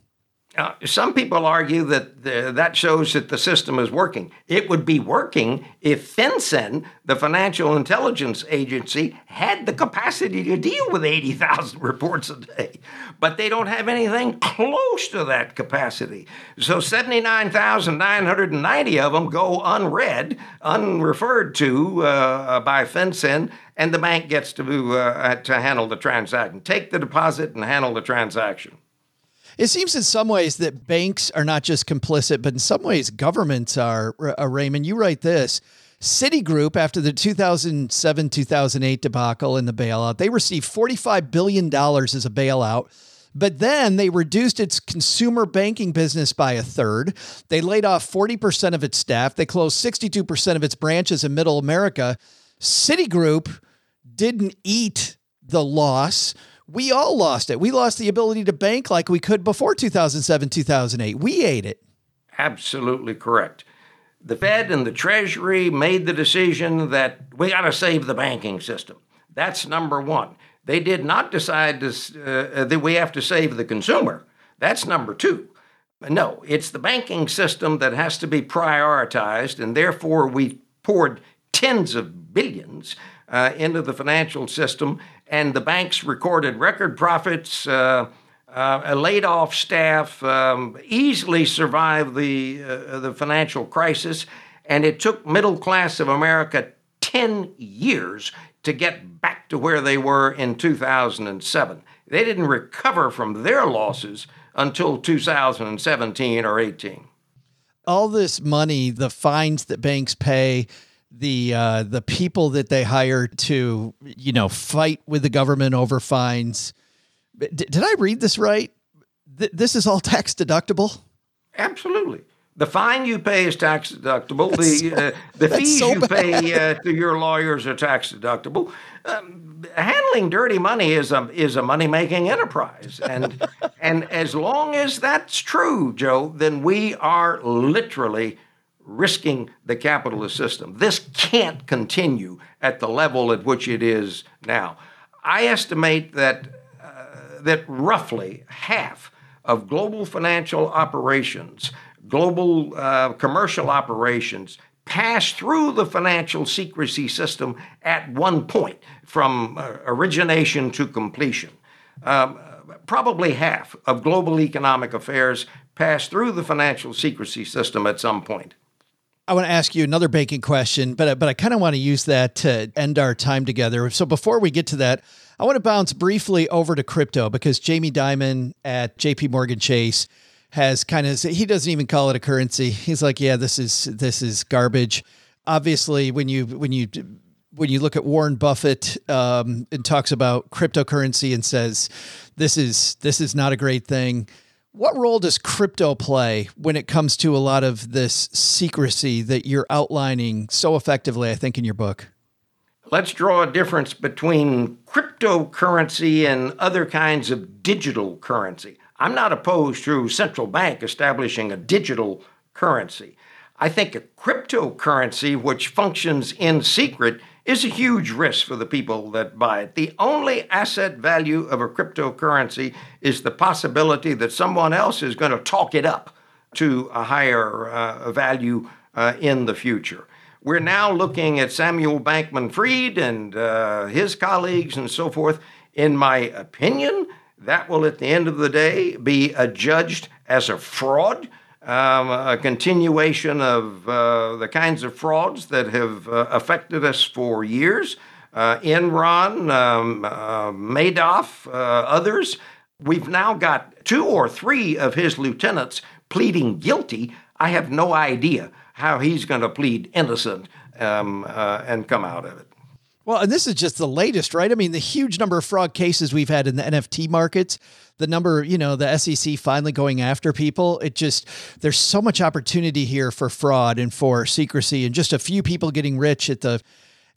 Uh, some people argue that the, that shows that the system is working. It would be working if FinCEN, the Financial Intelligence Agency, had the capacity to deal with 80,000 reports a day. But they don't have anything close to that capacity. So 79,990 of them go unread, unreferred to uh, by FinCEN, and the bank gets to, uh, to handle the transaction. Take the deposit and handle the transaction. It seems in some ways that banks are not just complicit, but in some ways governments are. Uh, Raymond, you write this. Citigroup, after the 2007 2008 debacle and the bailout, they received $45 billion as a bailout. But then they reduced its consumer banking business by a third. They laid off 40% of its staff. They closed 62% of its branches in middle America. Citigroup didn't eat the loss we all lost it. We lost the ability to bank like we could before 2007, 2008. We ate it. Absolutely correct. The Fed and the Treasury made the decision that we got to save the banking system. That's number one. They did not decide to, uh, that we have to save the consumer. That's number two. No, it's the banking system that has to be prioritized, and therefore we poured tens of billions uh, into the financial system and the banks recorded record profits. Uh, uh, laid off staff, um, easily survived the uh, the financial crisis, and it took middle class of America ten years to get back to where they were in 2007. They didn't recover from their losses until 2017 or 18. All this money, the fines that banks pay, the uh, the people that they hire to, you know, fight with the government over fines. D- did I read this right? Th- this is all tax deductible. Absolutely. The fine you pay is tax deductible. That's the so, uh, the fees so you bad. pay uh, to your lawyers are tax deductible. Um, handling dirty money is a is a money making enterprise, and and as long as that's true, Joe, then we are literally risking the capitalist system. This can't continue at the level at which it is now. I estimate that uh, that roughly half of global financial operations global uh, commercial operations pass through the financial secrecy system at one point from uh, origination to completion. Um, probably half of global economic affairs pass through the financial secrecy system at some point. I want to ask you another banking question, but but I kind of want to use that to end our time together. So before we get to that, I want to bounce briefly over to crypto because Jamie Dimon at JP Morgan Chase has kind of he doesn't even call it a currency. He's like, yeah, this is this is garbage. Obviously, when you when you when you look at Warren Buffett um, and talks about cryptocurrency and says this is this is not a great thing. What role does crypto play when it comes to a lot of this secrecy that you're outlining so effectively? I think in your book. Let's draw a difference between cryptocurrency and other kinds of digital currency. I'm not opposed to central bank establishing a digital currency. I think a cryptocurrency which functions in secret is a huge risk for the people that buy it. The only asset value of a cryptocurrency is the possibility that someone else is going to talk it up to a higher uh, value uh, in the future. We're now looking at Samuel Bankman Fried and uh, his colleagues and so forth. In my opinion, that will, at the end of the day, be adjudged as a fraud, um, a continuation of uh, the kinds of frauds that have uh, affected us for years. Uh, Enron, um, uh, Madoff, uh, others. We've now got two or three of his lieutenants pleading guilty. I have no idea how he's going to plead innocent um, uh, and come out of it. Well, and this is just the latest, right? I mean, the huge number of fraud cases we've had in the NFT markets, the number, you know, the SEC finally going after people. It just, there's so much opportunity here for fraud and for secrecy and just a few people getting rich at the,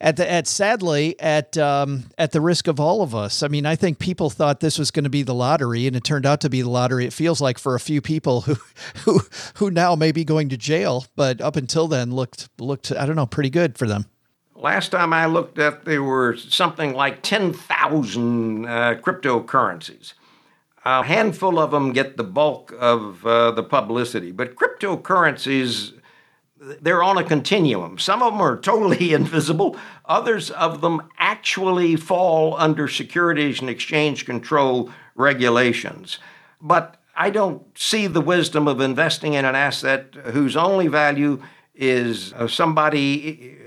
at the, at sadly, at, um, at the risk of all of us. I mean, I think people thought this was going to be the lottery and it turned out to be the lottery. It feels like for a few people who, who, who now may be going to jail, but up until then looked, looked, I don't know, pretty good for them. Last time I looked at, there were something like 10,000 uh, cryptocurrencies. A handful of them get the bulk of uh, the publicity, but cryptocurrencies, they're on a continuum. Some of them are totally invisible, others of them actually fall under Securities and Exchange Control regulations. But I don't see the wisdom of investing in an asset whose only value is uh, somebody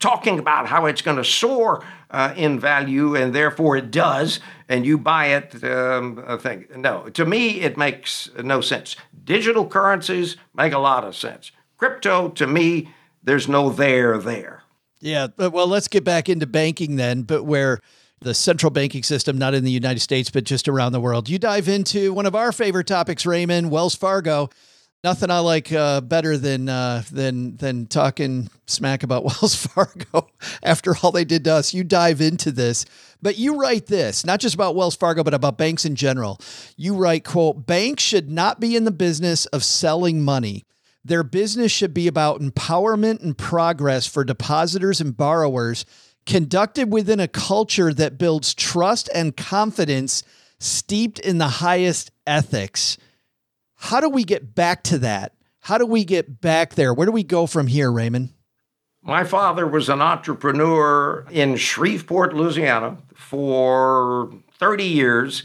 talking about how it's going to soar uh, in value, and therefore it does, and you buy it. Um, I think no. To me, it makes no sense. Digital currencies make a lot of sense. Crypto, to me, there's no there there. Yeah, but, well, let's get back into banking then, but where the central banking system, not in the United States, but just around the world. You dive into one of our favorite topics, Raymond, Wells Fargo. Nothing I like uh, better than uh, than than talking smack about Wells Fargo after all they did to us. You dive into this, but you write this not just about Wells Fargo, but about banks in general. You write, "quote Banks should not be in the business of selling money. Their business should be about empowerment and progress for depositors and borrowers, conducted within a culture that builds trust and confidence, steeped in the highest ethics." How do we get back to that? How do we get back there? Where do we go from here, Raymond? My father was an entrepreneur in Shreveport, Louisiana for 30 years.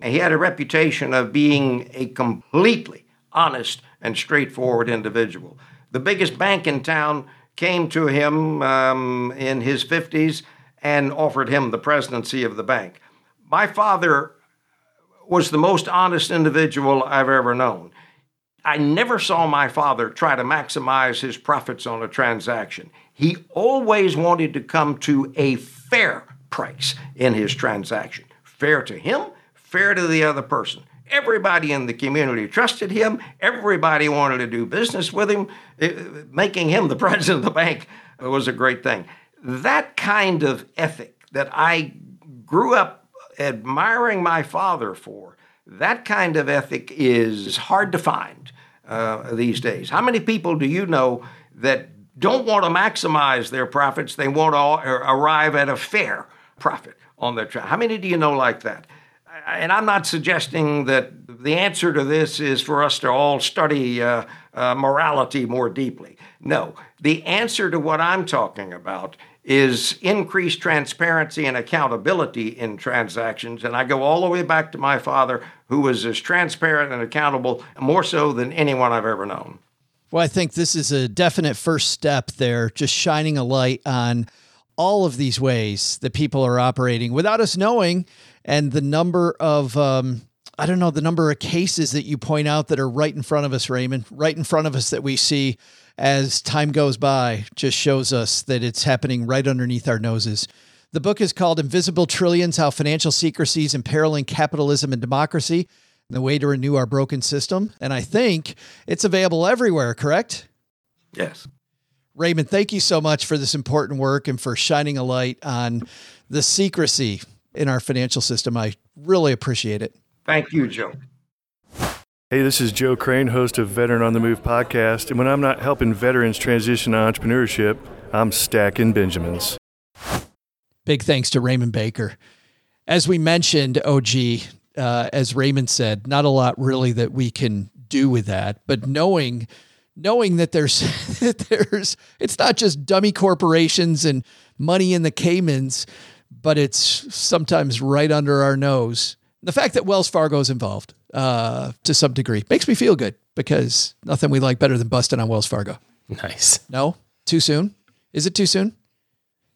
He had a reputation of being a completely honest and straightforward individual. The biggest bank in town came to him um, in his 50s and offered him the presidency of the bank. My father was the most honest individual I've ever known. I never saw my father try to maximize his profits on a transaction. He always wanted to come to a fair price in his transaction. Fair to him, fair to the other person. Everybody in the community trusted him. Everybody wanted to do business with him. It, making him the president of the bank was a great thing. That kind of ethic that I grew up admiring my father for, that kind of ethic is hard to find uh, these days. How many people do you know that don't want to maximize their profits? They want to arrive at a fair profit on their. Tra- How many do you know like that? And I'm not suggesting that the answer to this is for us to all study uh, uh, morality more deeply. No, the answer to what I'm talking about is increased transparency and accountability in transactions. And I go all the way back to my father, who was as transparent and accountable, more so than anyone I've ever known. Well, I think this is a definite first step there, just shining a light on all of these ways that people are operating without us knowing. And the number of, um, I don't know, the number of cases that you point out that are right in front of us, Raymond, right in front of us that we see as time goes by just shows us that it's happening right underneath our noses. The book is called Invisible Trillions How Financial Secrecy is Imperiling Capitalism and Democracy and the Way to Renew Our Broken System. And I think it's available everywhere, correct? Yes. Raymond, thank you so much for this important work and for shining a light on the secrecy in our financial system. I really appreciate it. Thank you, Joe. Hey, this is Joe Crane, host of Veteran on the Move podcast. And when I'm not helping veterans transition to entrepreneurship, I'm stacking Benjamins. Big thanks to Raymond Baker. As we mentioned, OG, uh, as Raymond said, not a lot really that we can do with that, but knowing knowing that there's that there's it's not just dummy corporations and money in the Caymans, but it's sometimes right under our nose. The fact that Wells Fargo is involved uh, to some degree. Makes me feel good because nothing we like better than busting on Wells Fargo. Nice. No, too soon. Is it too soon?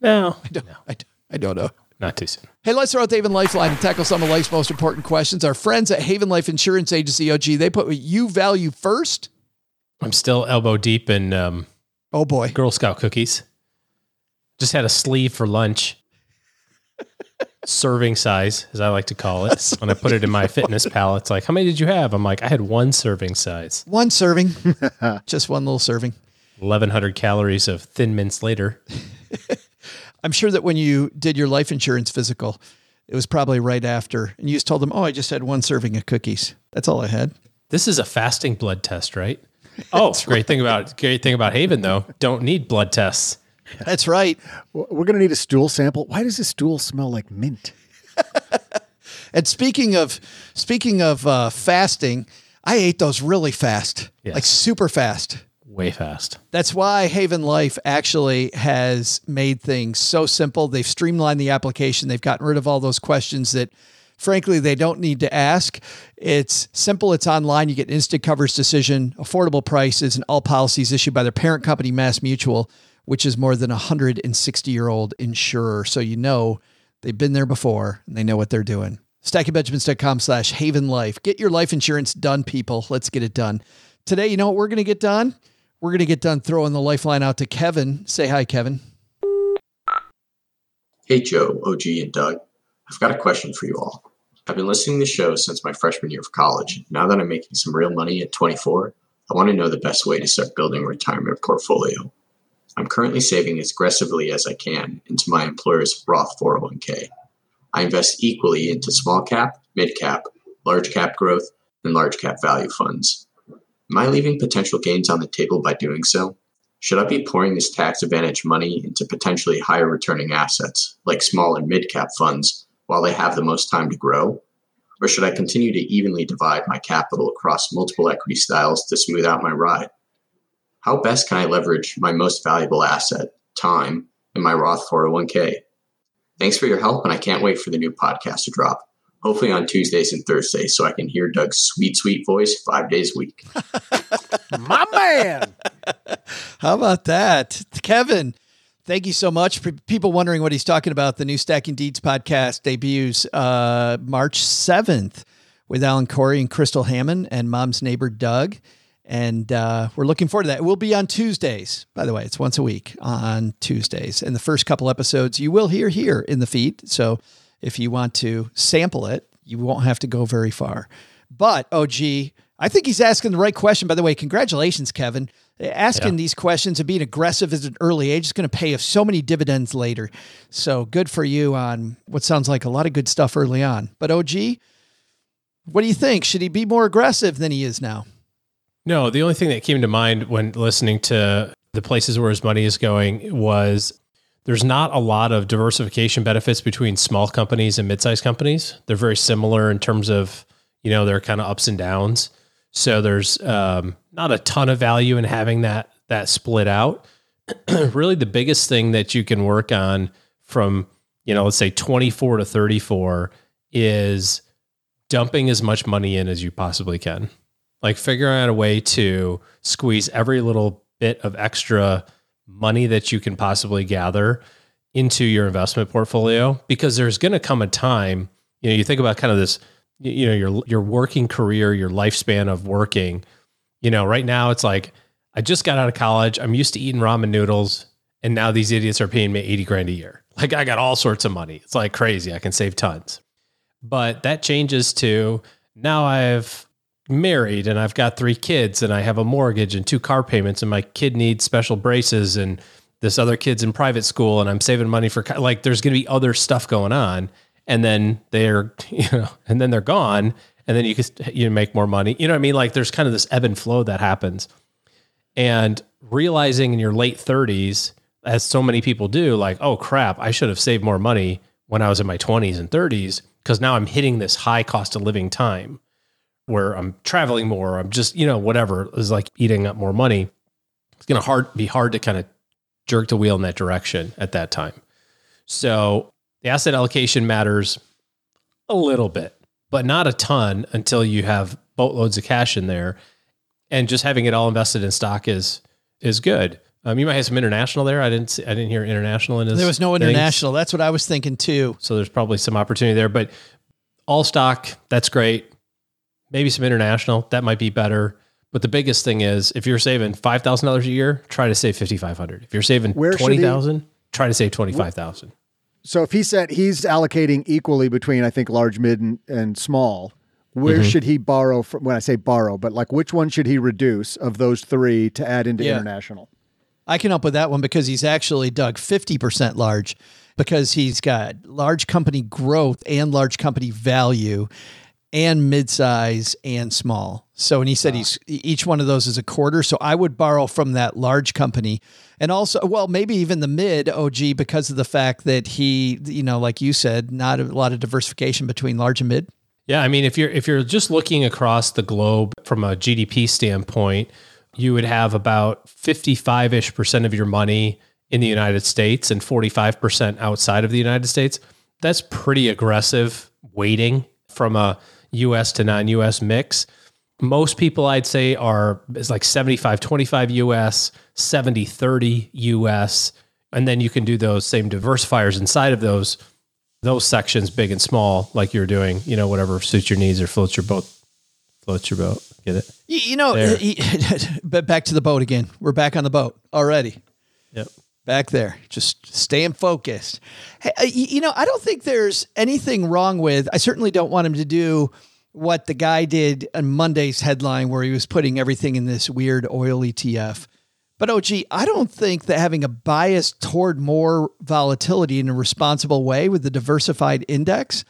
No, I don't. No. I, I don't know. Not too soon. Hey, let's throw out the Haven Lifeline and tackle some of life's most important questions. Our friends at Haven Life Insurance Agency, OG, they put what you value first. I'm still elbow deep in um, oh boy, Girl Scout cookies. Just had a sleeve for lunch serving size, as I like to call it. when I put it in my fitness pal, it's like, how many did you have? I'm like, I had one serving size. One serving, just one little serving. 1100 calories of thin mints later. I'm sure that when you did your life insurance physical, it was probably right after, and you just told them, "Oh, I just had one serving of cookies. That's all I had." This is a fasting blood test, right? Oh, great right. thing about great thing about Haven though, don't need blood tests. That's right. We're going to need a stool sample. Why does this stool smell like mint? and speaking of speaking of uh, fasting, I ate those really fast, yes. like super fast. Way fast. That's why Haven Life actually has made things so simple. They've streamlined the application. They've gotten rid of all those questions that frankly they don't need to ask. It's simple, it's online. You get instant coverage decision, affordable prices, and all policies issued by their parent company, Mass Mutual which is more than a 160 year old insurer. So you know they've been there before and they know what they're doing. StackingBenjamins.com slash Haven Life. Get your life insurance done, people. Let's get it done. Today, you know what we're going to get done? We're going to get done throwing the lifeline out to Kevin. Say hi, Kevin. Hey, Joe, OG, and Doug. I've got a question for you all. I've been listening to the show since my freshman year of college. Now that I'm making some real money at 24, I want to know the best way to start building a retirement portfolio. I'm currently saving as aggressively as I can into my employer's Roth 401k. I invest equally into small cap, mid cap, large cap growth, and large cap value funds. Am I leaving potential gains on the table by doing so? Should I be pouring this tax advantage money into potentially higher returning assets, like small and mid cap funds, while they have the most time to grow? Or should I continue to evenly divide my capital across multiple equity styles to smooth out my ride? How best can I leverage my most valuable asset, time, and my Roth 401k. Thanks for your help, and I can't wait for the new podcast to drop. Hopefully on Tuesdays and Thursdays, so I can hear Doug's sweet, sweet voice five days a week. My man. How about that? Kevin, thank you so much. For people wondering what he's talking about, the new Stacking Deeds podcast debuts uh, March 7th with Alan Corey and Crystal Hammond and mom's neighbor Doug. And uh, we're looking forward to that. It will be on Tuesdays, by the way. It's once a week on Tuesdays. And the first couple episodes you will hear here in the feed. So if you want to sample it, you won't have to go very far. But, oh, gee, I think he's asking the right question. By the way, congratulations, Kevin. Asking yeah. these questions and being aggressive at an early age is going to pay us so many dividends later. So good for you on what sounds like a lot of good stuff early on. But, OG, what do you think? Should he be more aggressive than he is now? No, the only thing that came to mind when listening to the places where his money is going was there's not a lot of diversification benefits between small companies and mid-sized companies. They're very similar in terms of, you know, their kind of ups and downs. So there's um, not a ton of value in having that that split out. really the biggest thing that you can work on from, you know, let's say 24 to 34 is dumping as much money in as you possibly can. Like figuring out a way to squeeze every little bit of extra money that you can possibly gather into your investment portfolio because there's going to come a time, you know, you think about kind of this, you know, your your working career, your lifespan of working, you know, right now it's like I just got out of college, I'm used to eating ramen noodles and now these idiots are paying me 80 grand a year. Like I got all sorts of money. It's like crazy. I can save tons. But that changes to now I've married and I've got three kids and I have a mortgage and two car payments and my kid needs special braces and this other kid's in private school and I'm saving money for like there's going to be other stuff going on and then they're you know and then they're gone and then you can you make more money. You know what I mean? Like there's kind of this ebb and flow that happens. And realizing in your late 30s as so many people do like oh crap, I should have saved more money when I was in my 20s and 30s because now I'm hitting this high cost of living time where I'm traveling more. I'm just, you know, whatever is like eating up more money. It's going to hard be hard to kind of jerk the wheel in that direction at that time. So the asset allocation matters a little bit, but not a ton until you have boatloads of cash in there. And just having it all invested in stock is is good. Um, you might have some international there. I didn't. See, I didn't hear international in this. There was no international. Things. That's what I was thinking too. So there's probably some opportunity there, but all stock. That's great. Maybe some international. That might be better. But the biggest thing is, if you're saving five thousand dollars a year, try to save fifty five hundred. If you're saving Where twenty thousand, try to save twenty five thousand. So if he said he's allocating equally between, I think, large, mid, and, and small, where mm-hmm. should he borrow from? When I say borrow, but like which one should he reduce of those three to add into yeah. international? I can help with that one because he's actually Doug 50% large because he's got large company growth and large company value and midsize and small. So, and he said wow. he's each one of those is a quarter. So I would borrow from that large company and also, well, maybe even the mid OG because of the fact that he, you know, like you said, not a lot of diversification between large and mid. Yeah. I mean, if you're, if you're just looking across the globe from a GDP standpoint, you would have about 55 ish percent of your money in the United States and 45% outside of the United States. That's pretty aggressive weighting from a US to non US mix. Most people I'd say are is like 75 25 US, 70 30 US. And then you can do those same diversifiers inside of those those sections, big and small, like you're doing, you know, whatever suits your needs or floats your boat floats your boat. Get it? You know, but back to the boat again. We're back on the boat already. Yep. Back there, just staying focused. Hey, uh, you know, I don't think there's anything wrong with. I certainly don't want him to do what the guy did on Monday's headline, where he was putting everything in this weird oil ETF. But oh, gee, I don't think that having a bias toward more volatility in a responsible way with the diversified index,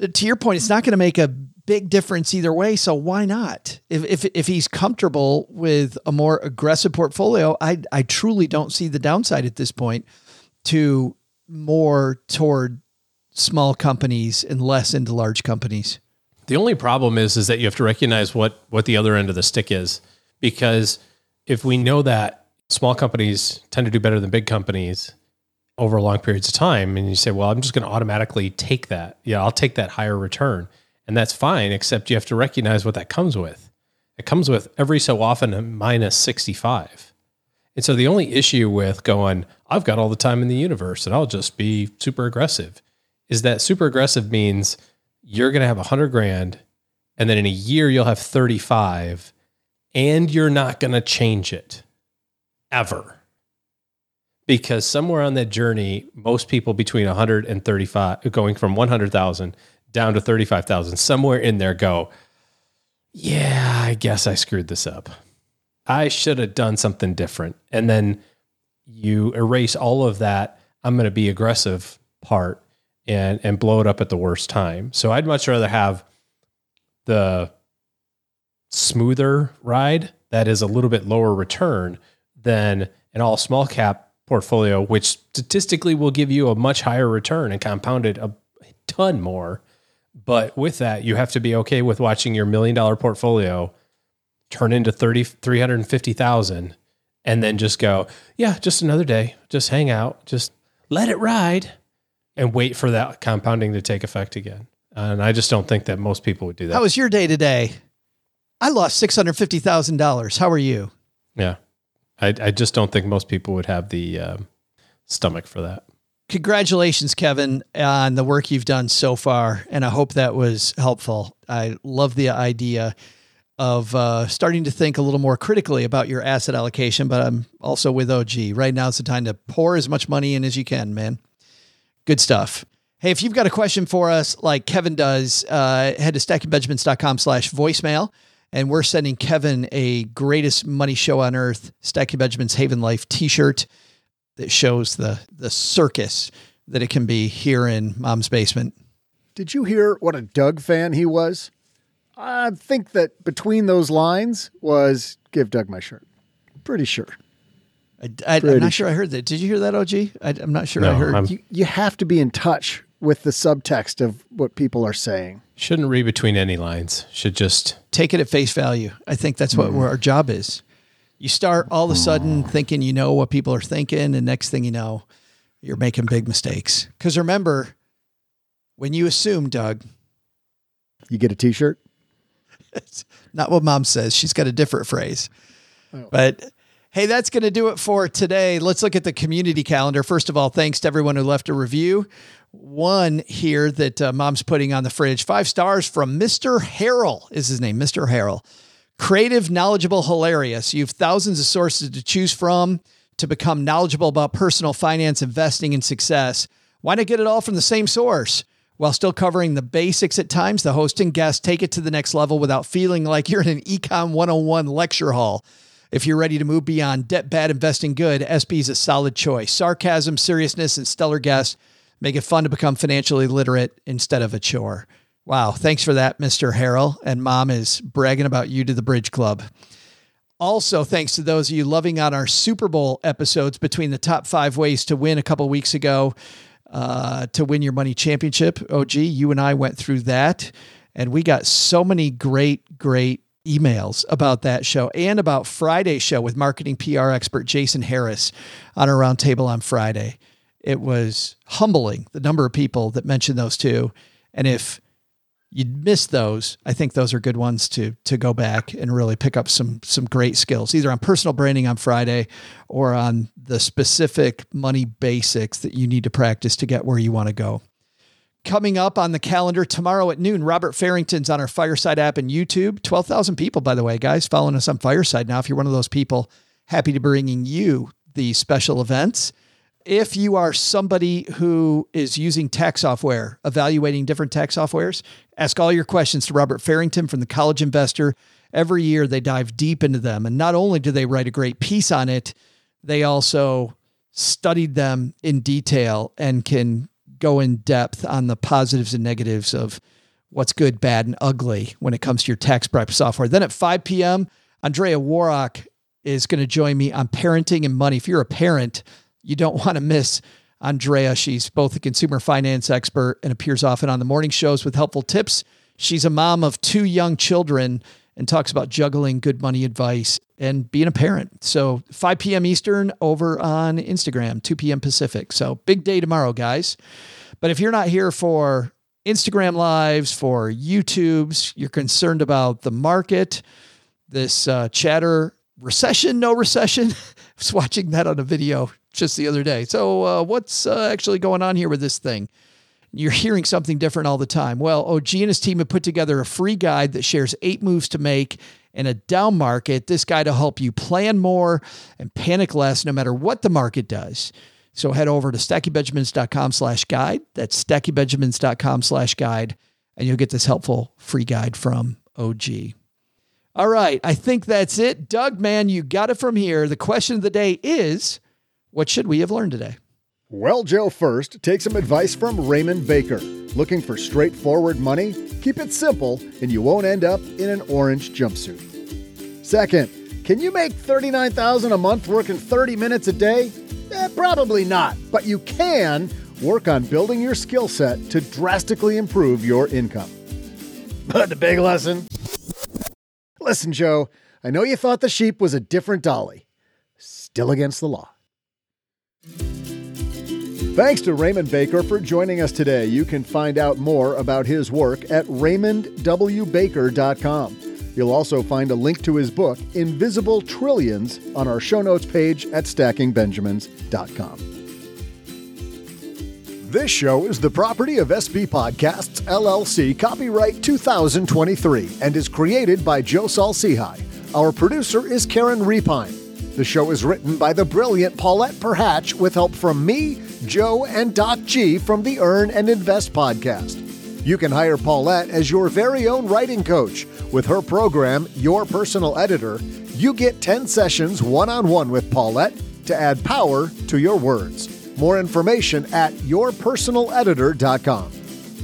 to your point, it's not going to make a big difference either way. So why not? If if if he's comfortable with a more aggressive portfolio, I I truly don't see the downside at this point to more toward small companies and less into large companies. The only problem is is that you have to recognize what what the other end of the stick is because if we know that small companies tend to do better than big companies over long periods of time. And you say, well, I'm just going to automatically take that. Yeah, I'll take that higher return. And that's fine, except you have to recognize what that comes with. It comes with every so often a minus 65. And so the only issue with going, I've got all the time in the universe and I'll just be super aggressive is that super aggressive means you're going to have a hundred grand and then in a year you'll have 35 and you're not going to change it ever. Because somewhere on that journey, most people between 135 going from 100,000 down to 35,000, somewhere in there go, yeah, I guess I screwed this up. I should have done something different. And then you erase all of that. I'm going to be aggressive part and and blow it up at the worst time. So I'd much rather have the smoother ride that is a little bit lower return than an all small cap portfolio, which statistically will give you a much higher return and compounded a ton more. But with that, you have to be okay with watching your million dollar portfolio turn into 30, 350,000 and then just go, yeah, just another day, just hang out, just let it ride and wait for that compounding to take effect again. And I just don't think that most people would do that. How was your day today? I lost $650,000. How are you? Yeah. I, I just don't think most people would have the um, stomach for that. Congratulations, Kevin, on the work you've done so far. And I hope that was helpful. I love the idea of uh, starting to think a little more critically about your asset allocation, but I'm also with OG. Right now is the time to pour as much money in as you can, man. Good stuff. Hey, if you've got a question for us, like Kevin does, uh, head to stackingbenjamins.com slash voicemail. And we're sending Kevin a greatest money show on earth, Stacking Benjamins Haven Life t-shirt that shows the, the circus that it can be here in mom's basement. Did you hear what a Doug fan he was? I think that between those lines was give Doug my shirt. Pretty sure. I, am not sure I heard that. Did you hear that, OG? I, am not sure no, I heard. You, you have to be in touch with the subtext of what people are saying. Shouldn't read between any lines. Should just take it at face value. I think that's what mm. our job is. You start all of a sudden thinking you know what people are thinking, and next thing you know, you're making big mistakes. Because remember, when you assume, Doug, you get a T-shirt. It's not what mom says. She's got a different phrase. Oh. But hey, that's going to do it for today. Let's look at the community calendar. First of all, thanks to everyone who left a review. One here that uh, mom's putting on the fridge. Five stars from Mr. Harrell is his name, Mr. Harrell. Creative, knowledgeable, hilarious. You have thousands of sources to choose from to become knowledgeable about personal finance, investing, and success. Why not get it all from the same source? While still covering the basics at times, the host and guest take it to the next level without feeling like you're in an Econ 101 lecture hall. If you're ready to move beyond debt bad investing good, SB is a solid choice. Sarcasm, seriousness, and stellar guests make it fun to become financially literate instead of a chore. Wow. Thanks for that, Mr. Harrell. And mom is bragging about you to the Bridge Club. Also, thanks to those of you loving on our Super Bowl episodes between the top five ways to win a couple weeks ago uh, to win your money championship. OG, you and I went through that, and we got so many great, great emails about that show and about Friday's show with marketing PR expert Jason Harris on a roundtable on Friday. It was humbling the number of people that mentioned those two. And if you'd missed those, I think those are good ones to to go back and really pick up some some great skills, either on personal branding on Friday or on the specific money basics that you need to practice to get where you want to go. Coming up on the calendar tomorrow at noon, Robert Farrington's on our Fireside app and YouTube. 12,000 people, by the way, guys, following us on Fireside now. If you're one of those people, happy to bringing you the special events if you are somebody who is using tax software, evaluating different tax softwares, ask all your questions to Robert Farrington from the College Investor. Every year they dive deep into them. And not only do they write a great piece on it, they also studied them in detail and can go in depth on the positives and negatives of what's good, bad, and ugly when it comes to your tax prep software. Then at 5 p.m., Andrea Woroch is going to join me on parenting and money. If you're a parent, you don't want to miss Andrea. She's both a consumer finance expert and appears often on the morning shows with helpful tips. She's a mom of two young children and talks about juggling good money advice and being a parent. So 5 p.m. Eastern over on Instagram, 2 p.m. Pacific. So big day tomorrow, guys. But if you're not here for Instagram lives, for YouTubes, you're concerned about the market, this uh, chatter recession, no recession. I was watching that on a video just the other day. So, uh, what's uh, actually going on here with this thing? You're hearing something different all the time. Well, oh, OG and his team have put together a free guide that shares eight moves to make in a down market. This guide will help you plan more and panic less no matter what the market does. So head over to stackingbenjamins.com slash guide. That's stackingbenjamins.com slash guide, and you'll get this helpful free guide from OG. All right, I think that's it. Doug, man, you got it from here. The question of the day is what should we have learned today? Well, Joe, first, take some advice from Raymond Baker. Looking for straightforward money? Keep it simple, and you won't end up in an orange jumpsuit. Second, can you make 39000 a month working 30 minutes a day? Eh, probably not, but you can work on building your skill set to drastically improve your income. But the big lesson Listen, Joe, I know you thought the sheep was a different dolly. Still against the law. Thanks to Raymond Baker for joining us today. You can find out more about his work at raymondwbaker.com. You'll also find a link to his book, Invisible Trillions, on our show notes page at stackingbenjamins.com. This show is the property of SB Podcasts, LLC, copyright 2023, and is created by Joe Saul-Sehy. Our producer is Karen Repine. The show is written by the brilliant Paulette Perhach with help from me, Joe, and Doc G from the Earn and Invest podcast. You can hire Paulette as your very own writing coach. With her program, Your Personal Editor, you get 10 sessions one on one with Paulette to add power to your words. More information at yourpersonaleditor.com.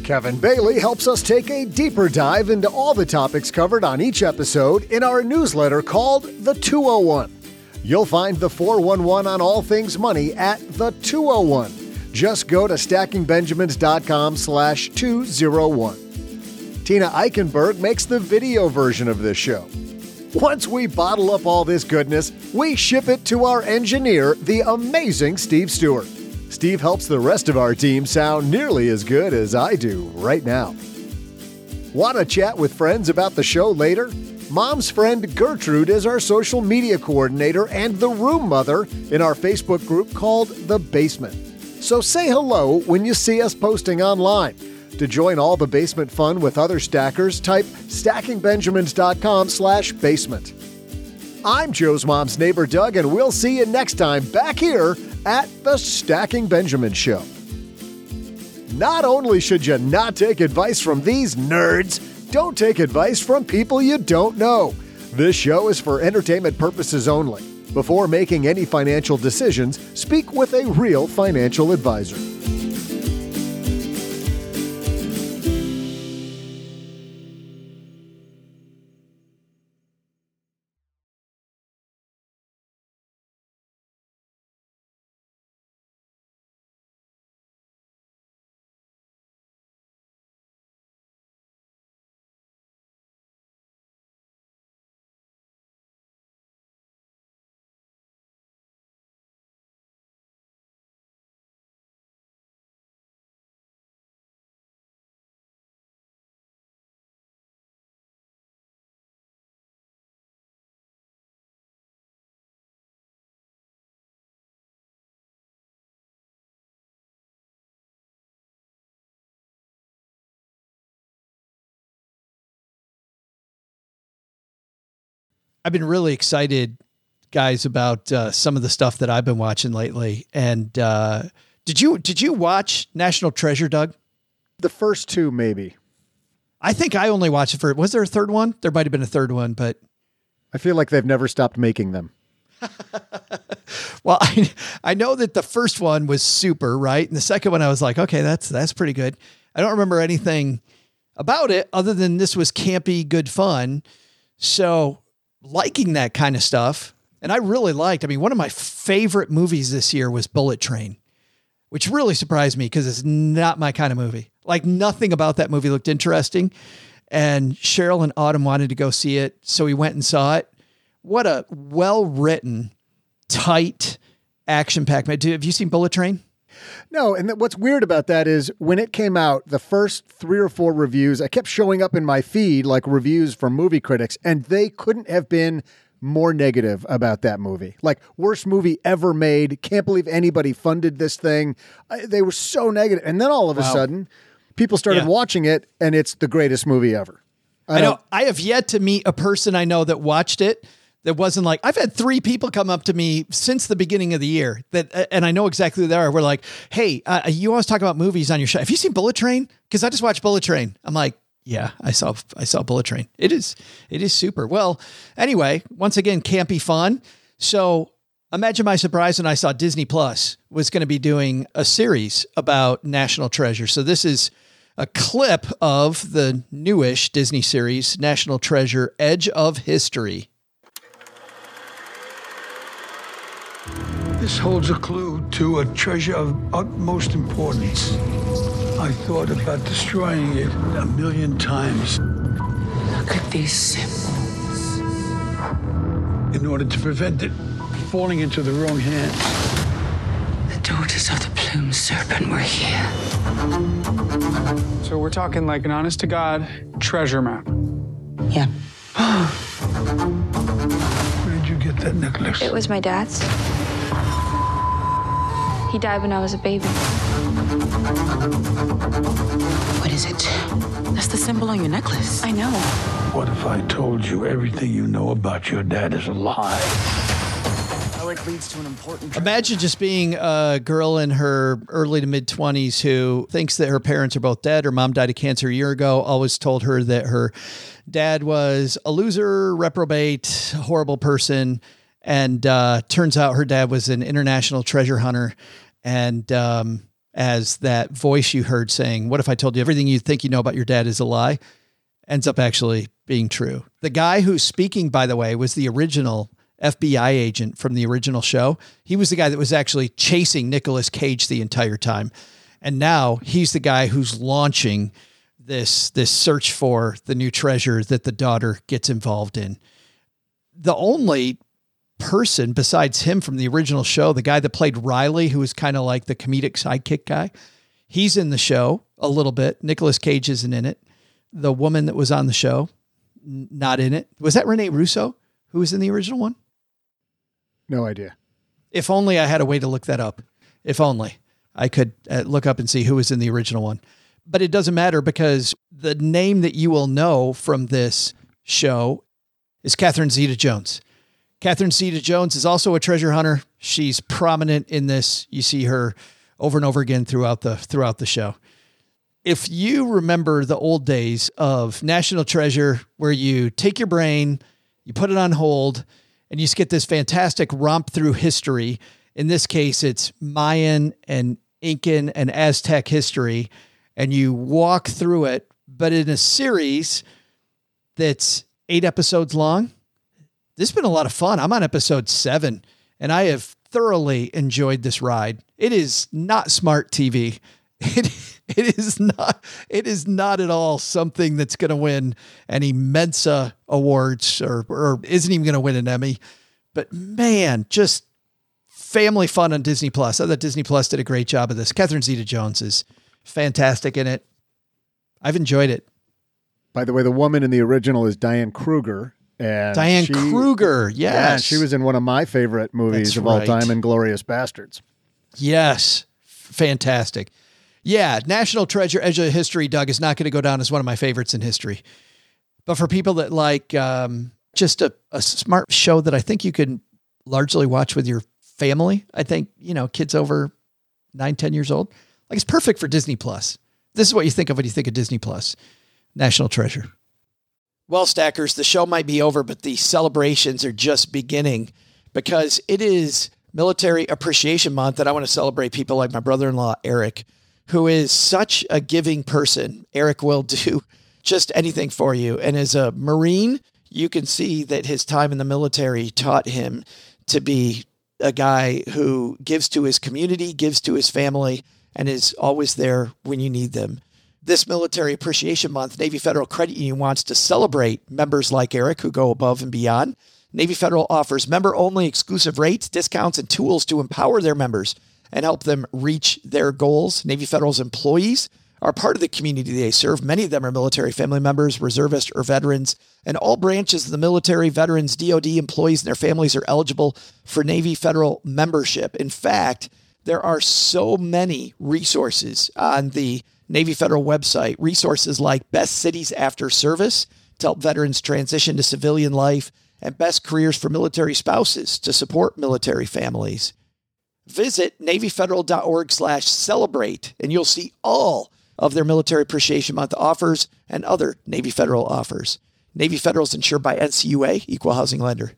Kevin Bailey helps us take a deeper dive into all the topics covered on each episode in our newsletter called The 201. You'll find the 411 on all things money at The 201. Just go to stackingbenjamins.com slash 201. Tina Eichenberg makes the video version of this show. Once we bottle up all this goodness, we ship it to our engineer, the amazing Steve Stewart. Steve helps the rest of our team sound nearly as good as I do right now. Want to chat with friends about the show later? Mom's friend Gertrude is our social media coordinator and the room mother in our Facebook group called The Basement. So say hello when you see us posting online. To join all the basement fun with other stackers, type stackingbenjamins.com slash basement. I'm Joe's mom's neighbor Doug, and we'll see you next time back here at the Stacking Benjamin Show. Not only should you not take advice from these nerds, don't take advice from people you don't know. This show is for entertainment purposes only. Before making any financial decisions, speak with a real financial advisor. I've been really excited, guys, about uh, some of the stuff that I've been watching lately. And uh, did you did you watch National Treasure, Doug? The first two, maybe. I think I only watched it for. Was there a third one? There might have been a third one, but I feel like they've never stopped making them. well, I I know that the first one was super, right? And the second one I was like, okay, that's that's pretty good. I don't remember anything about it other than this was campy, good fun. So liking that kind of stuff. And I really liked, I mean, one of my favorite movies this year was Bullet Train, which really surprised me because it's not my kind of movie. Like nothing about that movie looked interesting. and Cheryl and Autumn wanted to go see it, so we went and saw it. What a well written, tight, action. Movie. Have you seen Bullet Train? No, and th- what's weird about that is when it came out, the first three or four reviews, I kept showing up in my feed like reviews from movie critics, and they couldn't have been more negative about that movie. Like, worst movie ever made. Can't believe anybody funded this thing. I, they were so negative. And then all of a wow. sudden, people started yeah. watching it, and it's the greatest movie ever. I, I know. I have yet to meet a person I know that watched it that wasn't like I've had three people come up to me since the beginning of the year that and I know exactly who they are. We're like, hey, uh, you always talk about movies on your show. Have you seen Bullet Train? Because I just watched Bullet Train. I'm like, yeah, I saw I saw Bullet Train. It is it is super. Well, anyway, once again, campy fun. So imagine my surprise when I saw Disney Plus was going to be doing a series about National Treasure. So this is a clip of the newish Disney series, National Treasure Edge of History. This holds a clue to a treasure of utmost importance. I thought about destroying it a million times. Look at these symbols. In order to prevent it falling into the wrong hands. The daughters of the plumed serpent were here. So we're talking like an honest to God treasure map. Yeah. that necklace? It was my dad's. He died when I was a baby. What is it? That's the symbol on your necklace. I know. What if I told you everything you know about your dad is a lie? It leads to an important. Imagine just being a girl in her early to mid 20s who thinks that her parents are both dead. Her mom died of cancer a year ago, always told her that her dad was a loser, reprobate, horrible person. And uh, turns out her dad was an international treasure hunter. And um, as that voice you heard saying, What if I told you everything you think you know about your dad is a lie? ends up actually being true. The guy who's speaking, by the way, was the original FBI agent from the original show. He was the guy that was actually chasing Nicolas Cage the entire time. And now he's the guy who's launching this this search for the new treasure that the daughter gets involved in. The only person besides him from the original show, the guy that played Riley, who was kind of like the comedic sidekick guy. He's in the show a little bit. Nicolas Cage isn't in it. The woman that was on the show, not in it. Was that Rene Russo who was in the original one? No idea. If only I had a way to look that up. If only I could uh, look up and see who was in the original one. But it doesn't matter because the name that you will know from this show is Catherine Zeta Jones. Catherine Zeta Jones is also a treasure hunter. She's prominent in this. You see her over and over again throughout the throughout the show. If you remember the old days of National Treasure where you take your brain, you put it on hold, and you just get this fantastic romp through history. In this case, it's Mayan and Incan and Aztec history, and you walk through it, but in a series that's eight episodes long this has been a lot of fun. I'm on episode seven, and I have thoroughly enjoyed this ride. It is not smart TV. It, it is not. It is not at all something that's going to win any Mensa awards or or isn't even going to win an Emmy. But man, just family fun on Disney Plus. I thought Disney Plus did a great job of this. Catherine Zeta-Jones is fantastic in it. I've enjoyed it. By the way, the woman in the original is Diane Kruger, and Diane she, Kruger, yes. Yeah, she was in one of my favorite movies That's of right. all time, Inglourious Basterds. Yes, fantastic. Yeah, National Treasure Edge of History, Doug, is not going to go down as one of my favorites in history. But for people that like um, just a, a smart show that I think you can largely watch with your family, I think, you know, kids over nine, 10 years old, like it's perfect for Disney Plus. This is what you think of when you think of Disney Plus. National Treasure. Well, Stackers, the show might be over, but the celebrations are just beginning because it is Military Appreciation Month, and I want to celebrate people like my brother in law, Eric, who is such a giving person. Eric will do just anything for you. And as a Marine, you can see that his time in the military taught him to be a guy who gives to his community, gives to his family, and is always there when you need them. This Military Appreciation Month, Navy Federal Credit Union wants to celebrate members like Eric who go above and beyond. Navy Federal offers member only exclusive rates, discounts, and tools to empower their members and help them reach their goals. Navy Federal's employees are part of the community they serve. Many of them are military family members, reservists, or veterans, and all branches of the military, veterans, DoD employees, and their families are eligible for Navy Federal membership. In fact, there are so many resources on the Navy Federal website, resources like Best Cities After Service to help veterans transition to civilian life, and Best Careers for Military Spouses to support military families. Visit NavyFederal.org slash celebrate, and you'll see all of their Military Appreciation Month offers and other Navy Federal offers. Navy Federal is insured by NCUA, Equal Housing Lender.